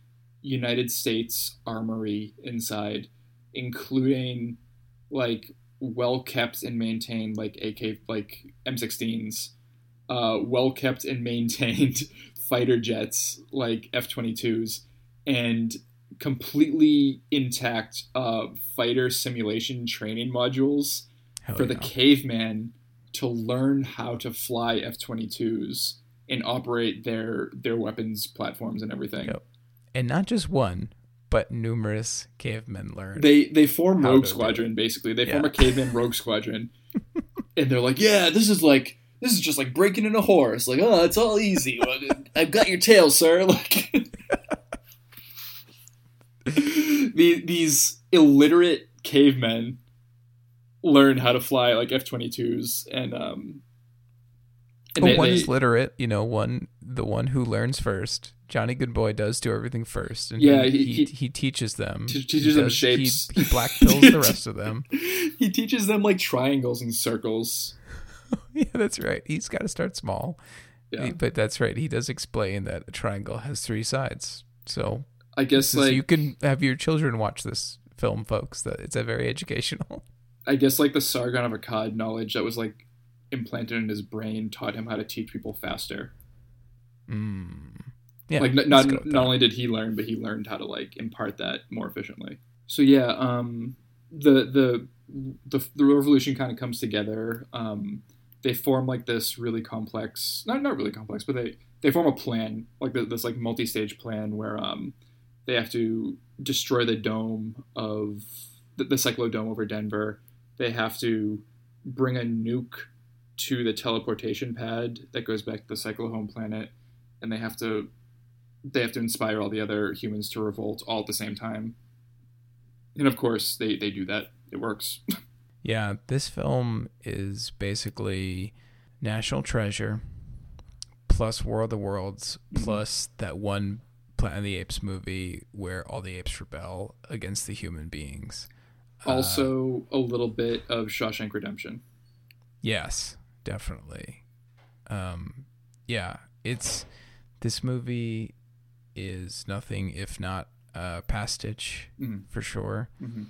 A: United States Armory inside, including like well kept and maintained like AK like M16s, uh, well kept and maintained fighter jets like F 22s, and completely intact uh, fighter simulation training modules
B: Hell
A: for the
B: yeah.
A: caveman to learn how to fly F-22s and operate their their weapons platforms and everything.
B: Yep. and not just one, but numerous cavemen learn.
A: They they form Rogue Squadron basically. They form a caveman Rogue Squadron, and they're like, "Yeah, this is like this is just like breaking in a horse. Like, oh, it's all easy. I've got your tail, sir." Like. the- these illiterate cavemen learn how to fly like F-22s and um and
B: But
A: they-
B: one
A: they-
B: is literate, you know. One, the one who learns first. Johnny Goodboy does do everything first, and
A: Yeah,
B: he
A: he-
B: he,
A: he-
B: he teaches them.
A: Te-
B: He
A: teaches them
B: does- he-
A: shapes.
B: He, black pills the rest of them.
A: he teaches them like triangles and circles.
B: yeah, that's right. He's got to start small.
A: Yeah.
B: He- but that's right. He does explain that a triangle has three sides. So,
A: I guess
B: is-
A: like
B: you can have your children watch this film, folks. That it's a very educational.
A: I guess like the Sargon of Akkad knowledge that was like implanted in his brain taught him how to teach people faster.
B: Mm. Yeah,
A: like n- not not only did he learn, but he learned how to like impart that more efficiently. So yeah, um, the the the the revolution kind of comes together. Um, they form like this really complex, not not really complex, but they they form a plan, like this like multi-stage plan where um, they have to destroy the dome of the, the cyclodome over Denver. They have to bring a nuke to the teleportation pad that goes back to the cyclohome planet, and they have to they have to inspire all the other humans to revolt all at the same time. And of course, they they do that. It works.
B: Yeah, this film is basically National Treasure plus War of the Worlds
A: Mhm.
B: plus that one Planet of the Apes movie where all the apes rebel against the human beings. Uh,
A: also, a little bit of Shawshank Redemption.
B: yes, definitely. Um, yeah, it's this movie is nothing if not a pastiche
A: Mhm.
B: for sure.
A: hmm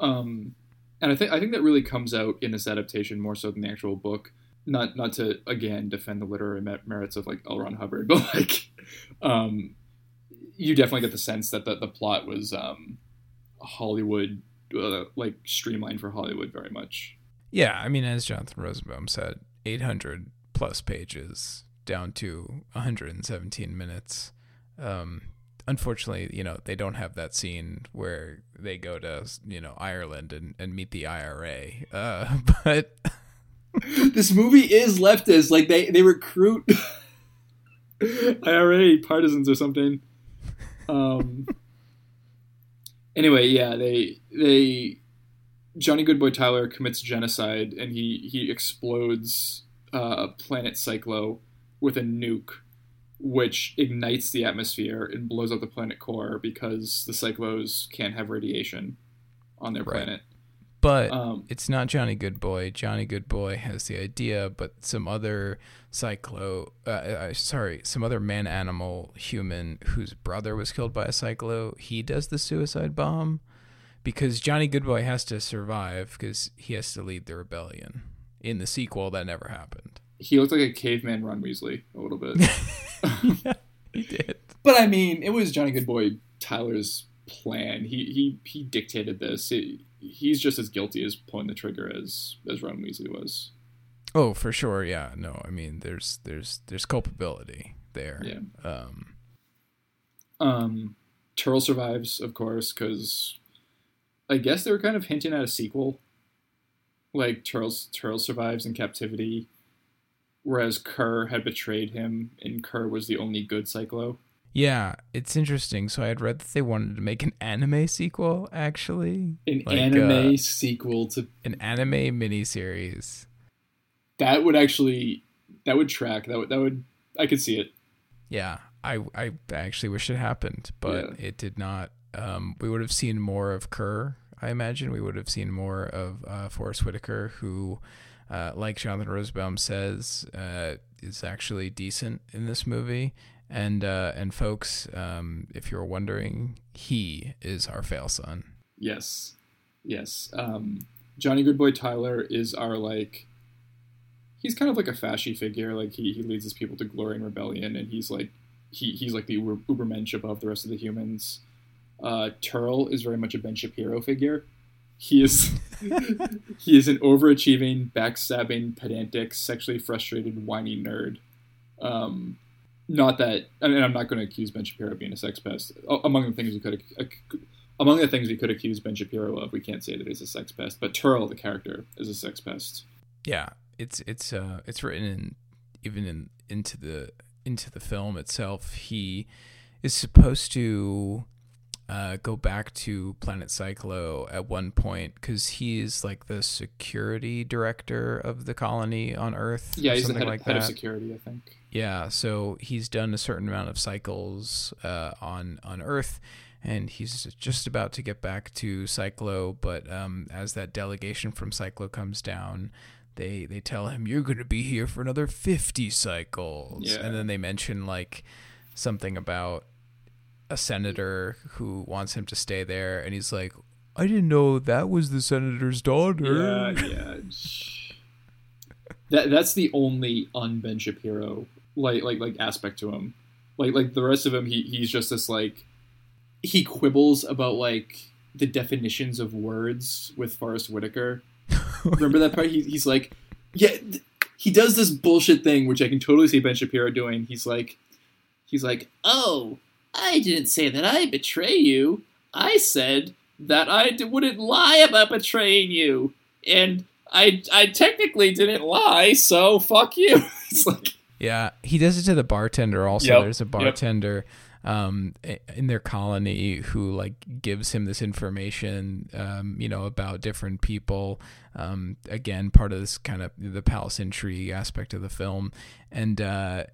A: Um, and I think I think that really comes out in this adaptation more so than the actual book. Not not to again defend the literary merits of like L. Ron Hubbard, but like, um, you definitely get the sense that the, the plot was um, Hollywood, uh, like streamlined for Hollywood very much.
B: Yeah, I mean, as Jonathan Rosenbaum said, 800 plus pages down to 117 minutes. Um, unfortunately, you know, they don't have that scene where they go to you know Ireland and, and meet the IRA. Uh, but
A: this movie is leftist. Like they they recruit IRA partisans or something. Um. Anyway, yeah, they they Johnny Goodboy Tyler commits genocide and he he explodes uh, planet Psychlo with a nuke, which ignites the atmosphere and blows up the planet core because the Psychlos can't have radiation on their
B: Right.
A: planet.
B: but
A: Um,
B: it's not Johnny Goodboy. Johnny Goodboy has the idea, but some other Psychlo, uh, uh, sorry, some other man animal human whose brother was killed by a Psychlo. He does the suicide bomb because Johnny Goodboy has to survive because he has to lead the rebellion. In the sequel, that never happened.
A: He looked like a caveman Ron Weasley a little bit.
B: yeah, he did.
A: But I mean, it was Johnny Goodboy Tyler's plan. He he he dictated this. He- he's just as guilty as pulling the trigger as as Ron Weasley was.
B: Oh, for sure. Yeah. No, I mean, there's there's there's culpability there.
A: Yeah.
B: Um,
A: Um, Terl survives, of course, because I guess they were kind of hinting at a sequel. Like Terl's Terl survives in captivity, whereas Ker had betrayed him, and Ker was the only good Psychlo.
B: Yeah, it's interesting. So I had read that they wanted to make an anime sequel, actually,
A: An
B: Like,
A: anime
B: uh,
A: sequel to
B: an anime miniseries.
A: that would actually that would track. That would that would I could see it.
B: Yeah, I I actually wish it happened, but it did not. Um, we would have seen more of Ker. I imagine we would have seen more of uh, Forest Whitaker, who, uh, like Jonathan Rosenbaum says, uh, is actually decent in this movie. And uh, and folks, um, if you're wondering, he is our fail son.
A: Yes, yes. Um, Johnny Goodboy Tyler is our like. He's kind of like a fasci figure. Like he, he leads his people to glory and rebellion, and he's like he, he's like the uber, ubermensch above the rest of the humans. Uh, Terl is very much a Ben Shapiro figure. He is he is an overachieving, backstabbing, pedantic, sexually frustrated, whiny nerd. Um, not that I mean I'm not going to accuse Ben Shapiro of being a sex pest. Among the things we could among the things we could accuse Ben Shapiro of, we can't say that he's a sex pest. But Terl, the character, is a sex pest.
B: Yeah, it's it's uh it's written in even in into the into the film itself. He is supposed to uh, go back to Planet Psychlo at one point because he's like the security director of the colony on Earth.
A: Yeah, he's the head,
B: like
A: head
B: that.
A: of security, I think.
B: Yeah, so he's done a certain amount of cycles uh, on on Earth, and he's just about to get back to Psychlo. But um, as that delegation from Psychlo comes down, they they tell him you're going to be here for another fifty cycles,
A: Yeah.
B: and then they mention like something about a senator who wants him to stay there, and he's like, "I didn't know that was the senator's daughter."
A: Yeah, yeah. that that's the only un Ben Shapiro like like like aspect to him. Like like the rest of him, he he's just this like he quibbles about like the definitions of words with Forest Whitaker. Remember that part? He, he's like, yeah. th- He does this bullshit thing, which I can totally see Ben Shapiro doing. He's like, he's like, oh, I didn't say that I betray you. I said that I d- wouldn't lie about betraying you, and I I technically didn't lie, so fuck you. it's like,
B: Yeah, he does it to the bartender. Also,
A: Yep,
B: there's a
A: yep.
B: bartender um, in their colony who like gives him this information, um, you know, about different people. Um, again, part of this kind of the palace intrigue aspect of the film, and uh,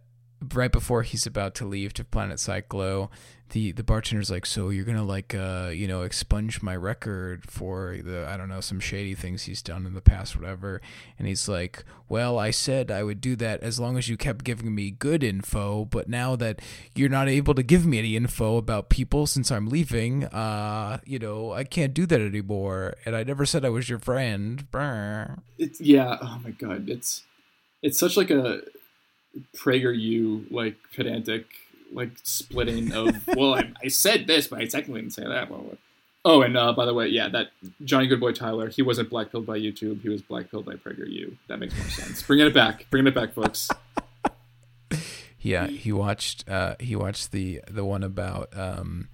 B: right before he's about to leave to Planet Psychlo, the the bartender's like, "So you're gonna like, uh, you know, expunge my record for the I don't know some shady things he's done in the past, whatever." And he's like, "Well, I said I would do that as long as you kept giving me good info, but now that you're not able to give me any info about people since I'm leaving, uh, you know, I can't do that anymore. And I never said I was your friend." Brr.
A: it's yeah. Oh my god, it's it's such like a PragerU like pedantic like splitting of well, I, I said this, but I technically didn't say that. Well. Oh, and uh, by the way, yeah, that Johnny Goodboy Tyler, he wasn't blackpilled by YouTube. He was blackpilled by PragerU. That makes more sense. Bringing it back, bringing it back, folks.
B: Yeah, he watched uh, he watched the the one about um,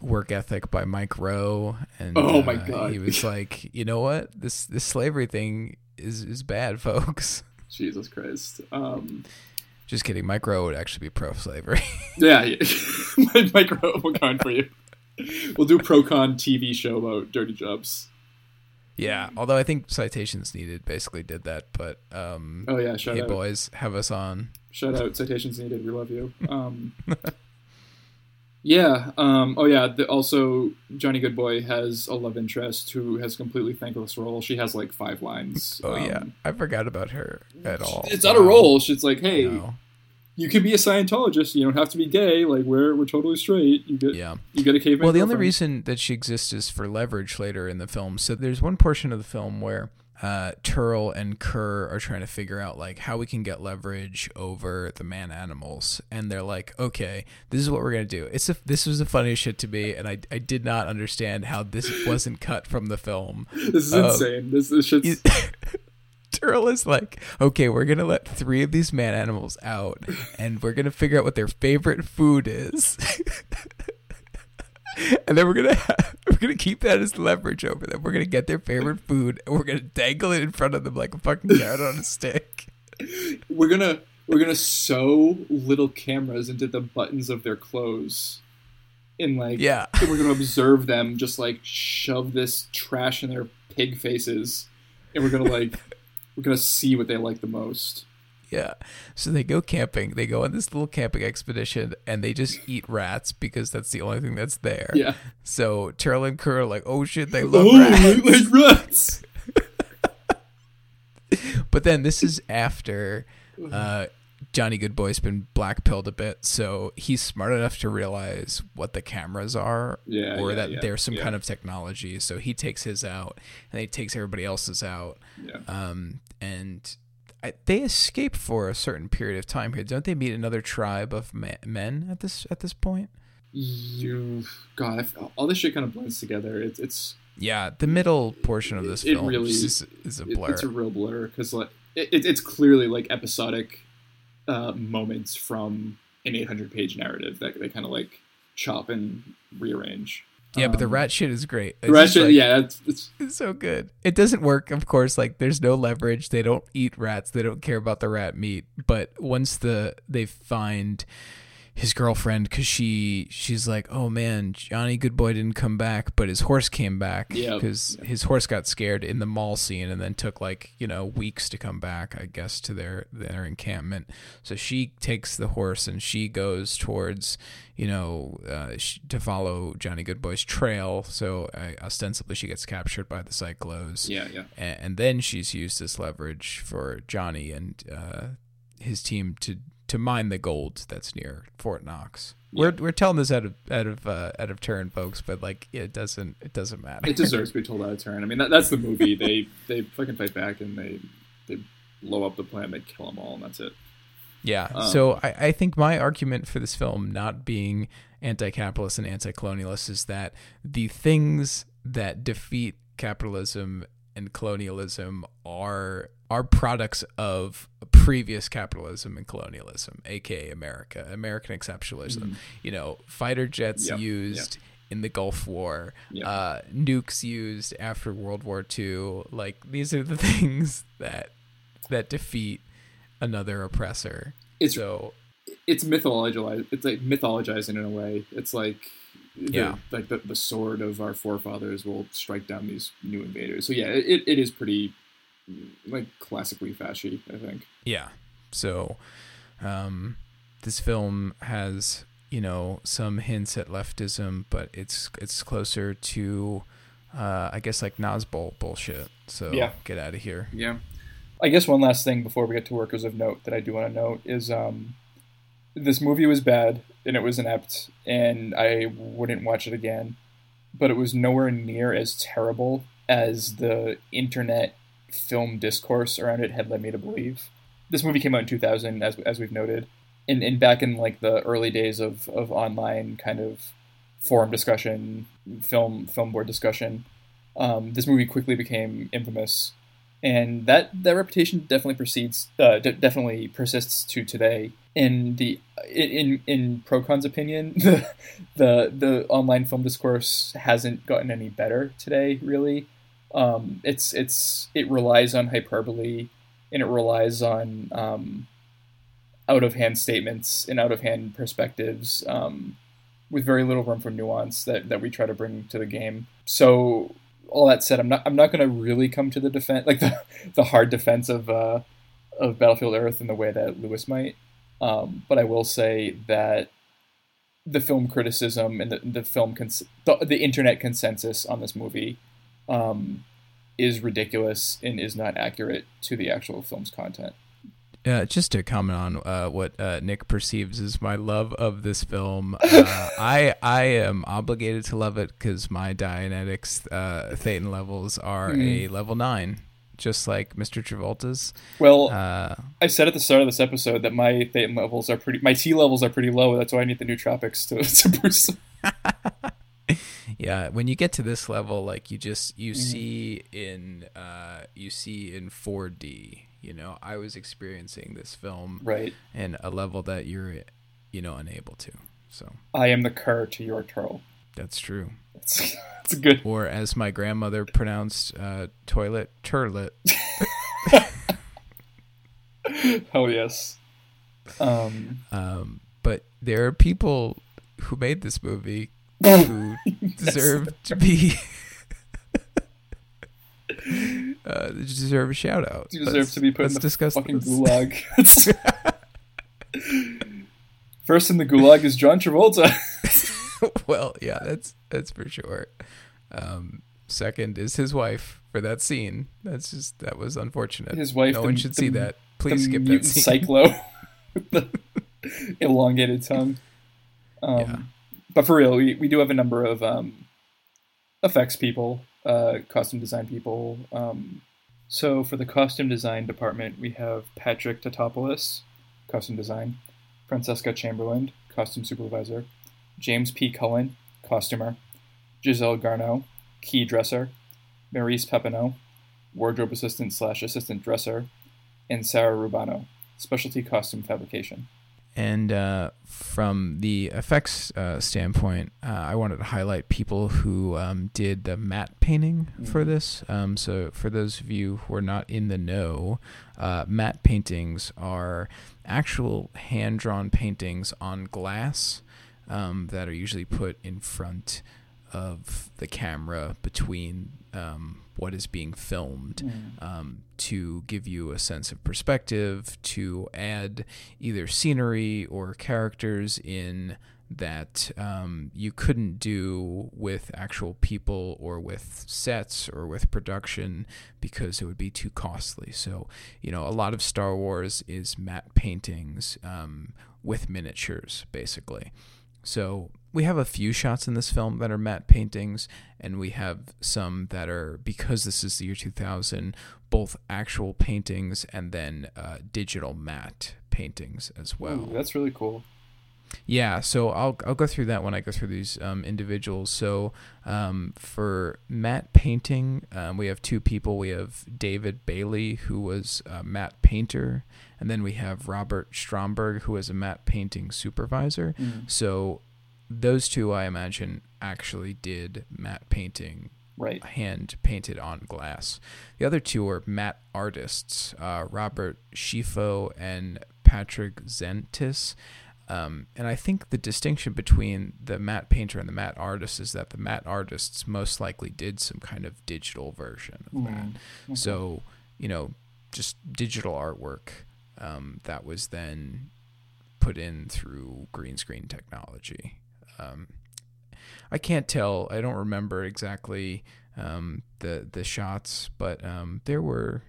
B: work ethic by Mike Rowe, and
A: Oh my
B: uh,
A: God.
B: he was like, you know what, this this slavery thing is is bad, folks.
A: Jesus Christ. Um,
B: Just kidding. Mike Rowe would actually be pro slavery.
A: yeah, yeah. micro will con for you. We'll do pro con TV show about dirty jobs.
B: yeah, although I think citations needed basically did that, but um,
A: Oh yeah, shout
B: hey
A: out.
B: boys, have us on.
A: Shout out citations needed. We love you. Um, yeah. Um, oh yeah. The, also, Johnny Goodboy has a love interest who has completely thankless role. She has like five lines.
B: Oh
A: Um,
B: yeah, I forgot about her at all.
A: It's not a
B: Wow.
A: role. She's like, hey,
B: No.
A: you can be a Scientologist. You don't have to be gay. Like we're we're totally straight. You get
B: Yeah.
A: you get a caveman.
B: Well, the only reason that she exists is for leverage later in the film. So there's one portion of the film where uh, Terl and Ker are trying to figure out like how we can get leverage over the man animals, and they're like, "Okay, this is what we're gonna do." It's a, this was the funniest shit to me, and I I did not understand how this wasn't cut from the film.
A: this is
B: um,
A: insane. This this shit's
B: You- Terl is like, okay, we're gonna let three of these man animals out, and we're gonna figure out what their favorite food is, and then we're gonna have, gonna keep that as leverage over them. We're gonna get their favorite food, and we're gonna dangle it in front of them like a fucking carrot on a stick.
A: we're gonna we're gonna sew little cameras into the buttons of their clothes, and like
B: Yeah,
A: and we're gonna observe them just like shove this trash in their pig faces, and we're gonna like we're gonna see what they like the most.
B: Yeah. So they go camping. They go on this little camping expedition, and they just eat rats because that's the only thing that's there.
A: Yeah.
B: So Terl and Ker are like, oh shit, they love
A: Oh,
B: rats.
A: I like rats.
B: But then this is after uh, Johnny Goodboy's been blackpilled a bit, so he's smart enough to realize what the cameras are,
A: Yeah,
B: or
A: yeah,
B: that
A: yeah,
B: there's some kind of technology. So he takes his out, and he takes everybody else's out,
A: Yeah.
B: um, and I, they escape for a certain period of time here. Don't they meet another tribe of ma- men at this at this point?
A: You, God, all this shit kind of blends together. It's it's
B: Yeah, the middle portion of this
A: It
B: film
A: really-
B: is, is a
A: it-
B: blur.
A: it's a real blur because like it, it- it's clearly like episodic uh, moments from an 800 page narrative that they kind of like chop and rearrange.
B: Yeah, but the
A: Um,
B: rat shit is great. It's
A: rat shit,
B: like-
A: yeah, it's, it's
B: It's so good. It doesn't work, of course. Like there's no leverage. They don't eat rats. They don't care about the rat meat. But once the they find his girlfriend, because she she's like, oh man, Johnny Goodboy didn't come back, but his horse came back because his horse got scared in the mall scene and then took like you know weeks to come back, I guess, to their their encampment. So she takes the horse and she goes towards you know, uh, sh- to follow Johnny Goodboy's trail. So uh, ostensibly, she gets captured by the Psychlos,
A: yeah, yeah.
B: and, and then she's used as leverage for Johnny and uh, his team to to mine the gold that's near Fort Knox. We're we're telling this out of out of uh, out of turn, folks, but like it doesn't it doesn't matter.
A: It deserves to be told out of turn. I mean, that, that's the movie. They they fucking fight back and they they blow up the planet, they kill them all, and that's it.
B: Yeah.
A: Um,
B: so I, I think my argument for this film not being anti-capitalist and anti-colonialist is that the things that defeat capitalism and colonialism are are products of previous capitalism and colonialism, aka America, American exceptionalism. You know, fighter jets
A: Mm-hmm. Yep,
B: used in the Gulf War,
A: Yep.
B: uh, nukes used after World War II. Like these are the things that that defeat another oppressor.
A: It's
B: so
A: it's mythologized. It's like mythologizing in a way. It's like the,
B: Yeah.
A: like the, the sword of our forefathers will strike down these new invaders. So yeah, it, it is pretty like classically fashy. I think.
B: yeah. So um, this film has you know some hints at leftism, but it's it's closer to uh, I guess like Nazbol bullshit. So
A: Yeah.
B: get out of here.
A: Yeah. I guess one last thing before we get to workers of note that I do want to note is um, this movie was bad and it was inept and I wouldn't watch it again, but it was nowhere near as terrible as the internet film discourse around it had led me to believe. This movie came out in 2000, as, as we've noted, and, and back in like the early days of, of online kind of forum discussion, film film board discussion, um, this movie quickly became infamous and that that reputation definitely proceeds uh, d- definitely persists to today. In the in in Procon's opinion, the, the the online film discourse hasn't gotten any better today. Really, um, it's it's it relies on hyperbole and it relies on um, out of hand statements and out of hand perspectives um, with very little room for nuance that, that we try to bring to the game. So all that said, I'm not I'm not going to really come to the defense like the, the hard defense of uh, of Battlefield Earth in the way that Lewis might. Um, but I will say that the film criticism and the, the film cons- the, the internet consensus on this movie um, is ridiculous and is not accurate to the actual film's content.
B: Uh, just to comment on uh, what uh, Nick perceives as my love of this film, uh, I I am obligated to love it because my Dianetics uh, Thetan levels are mm. a level nine just like Mr. Travolta's.
A: Well, uh, I said at the start of this episode that my Thetan levels are pretty, my T levels are pretty low. That's why I need the nootropics to, to boost
B: yeah, when you get to this level, like you just you mm-hmm. see in uh, you see in 4D. You know, I was experiencing this film
A: right
B: in a level that you're, you know, unable to. So
A: I am the Ker to your turtle.
B: That's true.
A: That's, that's good.
B: Or as my grandmother pronounced uh, toilet, turlet.
A: oh yes. Um,
B: um, but there are people who made this movie who deserve to be uh, deserve a shout out.
A: You deserve let's, to be put in the discuss fucking this. gulag. First in the gulag is John Travolta.
B: well, yeah, that's that's for sure. Um, second is his wife for that scene. That's just that was unfortunate.
A: His wife.
B: No the, one should the, see that. Please skip
A: that
B: scene.
A: Psychlo, the elongated tongue. Um, yeah. But for real, we, we do have a number of um, effects people, uh, costume design people. Um, so for the costume design department, we have Patrick Tatopoulos, costume design, Francesca Chamberlain, costume supervisor, James P. Cullen, costumer, Giselle Garneau, key dresser, Maurice Pepinot, wardrobe assistant slash assistant dresser, and Sarah Rubano, specialty costume fabrication.
B: And uh, from the effects uh, standpoint, uh, I wanted to highlight people who um, did the matte painting mm-hmm. for this. Um, so, for those of you who are not in the know, uh, matte paintings are actual hand drawn paintings on glass um, that are usually put in front of the camera between um, what is being filmed mm. um, to give you a sense of perspective, to add either scenery or characters in that um, you couldn't do with actual people or with sets or with production because it would be too costly. So, you know, a lot of Star Wars is matte paintings um, with miniatures, basically. So we have a few shots in this film that are matte paintings, and we have some that are because this is the year 2000, both actual paintings and then uh, digital matte paintings as well.
A: Ooh, that's really cool.
B: Yeah, so I'll I'll go through that when I go through these um, individuals. So um, for matte painting, um, we have two people. We have David Bailey, who was a matte painter, and then we have Robert Stromberg, who is a matte painting supervisor. Mm. So those two, I imagine, actually did matte painting,
A: right?
B: Hand painted on glass. The other two are matte artists, uh, Robert Schifo and Patrick Zentis. Um, and I think the distinction between the matte painter and the matte artist is that the matte artists most likely did some kind of digital version of that. Okay. So, you know, just digital artwork um, that was then put in through green screen technology. Um, I can't tell. I don't remember exactly um, the the shots, but um, there were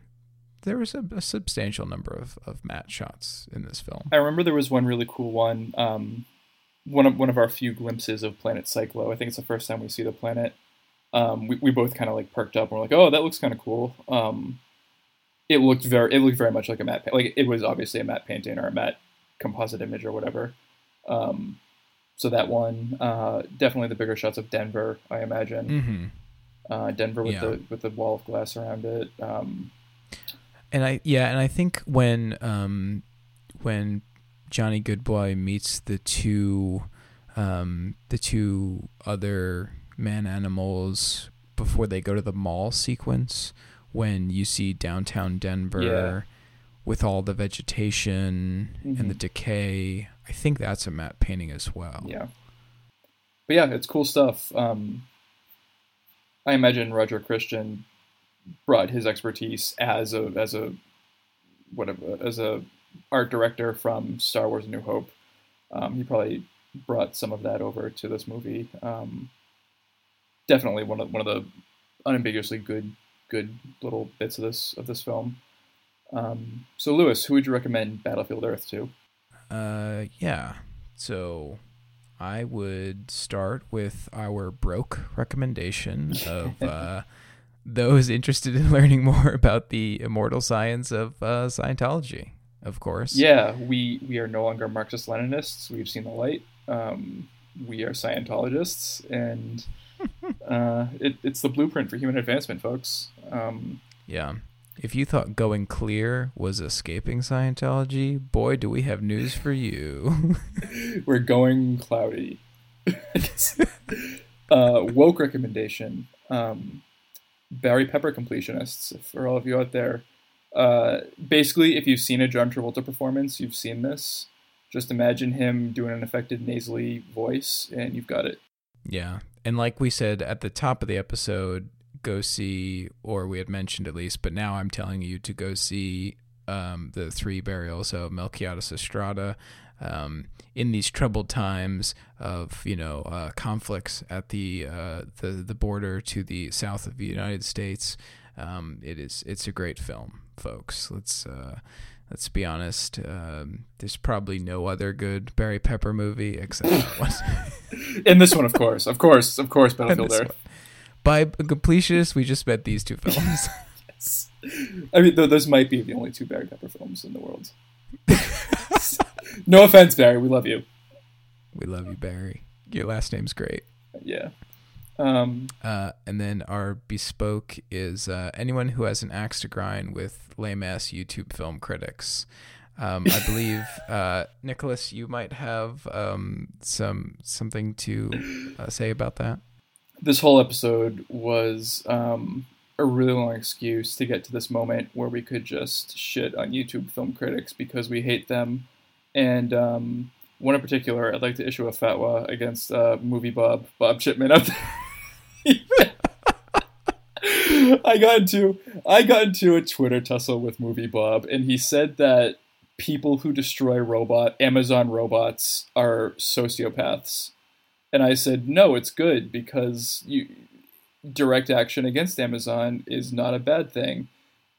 B: there was a, a, substantial number of, of matte shots in this film.
A: I remember there was one really cool one. Um, one of one of our few glimpses of Planet Psychlo. I think it's the first time we see the planet. Um, we, we both kind of like perked up and we're like, oh, that looks kind of cool. Um, it looked very it looked very much like a matte like it was obviously a matte painting or a matte composite image or whatever. Um, so that one, uh, definitely the bigger shots of Denver, I imagine.
B: Mm-hmm.
A: Uh, Denver with yeah. the with the wall of glass around it. Um,
B: And I yeah, and I think when um when Johnny Goodboy meets the two um the two other man animals before they go to the mall sequence when you see downtown Denver
A: Yeah.
B: with all the vegetation and the
A: Mhm.
B: decay. I think that's a matte painting as well.
A: Yeah. But yeah, it's cool stuff. Um, I imagine Roger Christian brought his expertise as a as a whatever as a art director from Star Wars: New Hope. Um, he probably brought some of that over to this movie. Um, definitely one of one of the unambiguously good good little bits of this of this film. Um, so Lewis, who would you recommend Battlefield Earth to?
B: Uh, yeah. So I would start with our broke recommendation of uh, those interested in learning more about the immortal science of uh, Scientology, of course.
A: Yeah, we we are no longer Marxist Leninists. We've seen the light. Um, we are Scientologists, and uh, it, it's the blueprint for human advancement, folks. Um,
B: Yeah. If you thought going clear was escaping Scientology, boy, do we have news for you.
A: we're going cloudy. uh, woke recommendation. Um, Barry Pepper completionists, for all of you out there. Uh, basically, if you've seen a John Travolta performance, you've seen this. Just imagine him doing an affected nasally voice, and you've got it.
B: Yeah. And like we said at the top of the episode, go see, or we had mentioned at least, but now I'm telling you to go see um, the three burials of Melquiades Estrada. Um, in these troubled times of you know uh, conflicts at the uh, the the border to the south of the United States, um, it is it's a great film, folks. Let's uh, let's be honest. Um, there's probably no other good Barry Pepper movie except that one.
A: In this one, of course, of course, of course, Battlefield Earth.
B: By completionist, we just met these two films.
A: I mean, th- those might be the only two Barry Pepper films in the world. no offense, Barry. We love you.
B: we love you, Barry. Your last name's great.
A: Yeah. Um,
B: Uh, and then our bespoke is uh, anyone who has an axe to grind with lame ass YouTube film critics. Um, I believe uh, Nicholas, you might have um, some something to uh, say about that.
A: This whole episode was um, a really long excuse to get to this moment where we could just shit on YouTube film critics because we hate them. And um, one in particular, I'd like to issue a fatwa against uh, movie Bob, Bob Chipman there. I got into I got into a Twitter tussle with Movie Bob, and he said that people who destroy robot Amazon robots are sociopaths. And I said, no, it's good because you, direct action against Amazon is not a bad thing.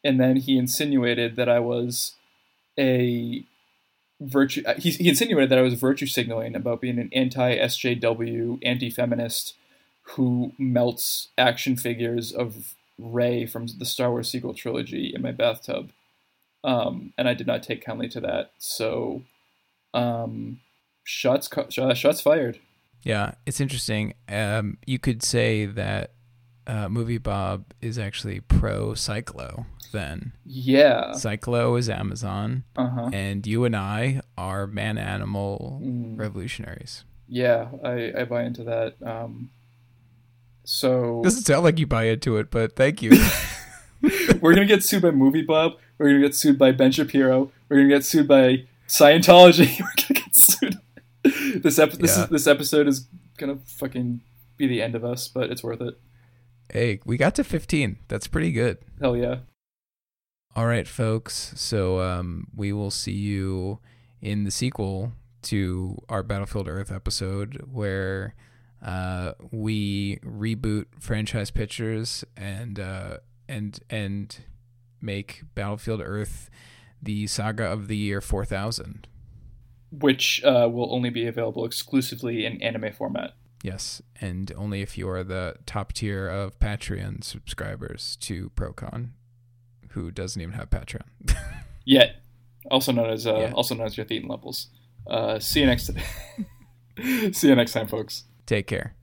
A: And then he insinuated that I was a virtue. He, he insinuated that I was virtue signaling about being an anti SJW, anti feminist who melts action figures of Rey from the Star Wars sequel trilogy in my bathtub. Um, and I did not take kindly to that. So, um, shots, co- shots fired.
B: Yeah, it's interesting. Um, you could say that uh, Movie Bob is actually pro Psychlo. Then
A: Yeah.
B: Psychlo is Amazon,
A: Uh huh.
B: and you and I are man animal
A: Mm.
B: revolutionaries.
A: Yeah, I, I buy into that. Um, so
B: Doesn't sound like you buy into it, but thank you.
A: we're gonna get sued by Movie Bob. We're gonna get sued by Ben Shapiro. We're gonna get sued by Scientology. we're gonna get sued. this ep- this
B: Yeah.
A: is this episode is gonna fucking be the end of us, but it's worth it.
B: hey, we got to 15. That's pretty good.
A: Hell yeah.
B: All right, folks. So um, we will see you in the sequel to our Battlefield Earth episode where uh, we reboot franchise pictures and uh, and and make Battlefield Earth the saga of the year 4000.
A: Which uh, will only be available exclusively in anime format.
B: Yes, and only if you are the top tier of Patreon subscribers to Procon, who doesn't even have Patreon.
A: Yet, also known as uh,
B: Yeah.
A: also known as your Thetan levels. Uh, see you next. see you next time, folks.
B: Take care.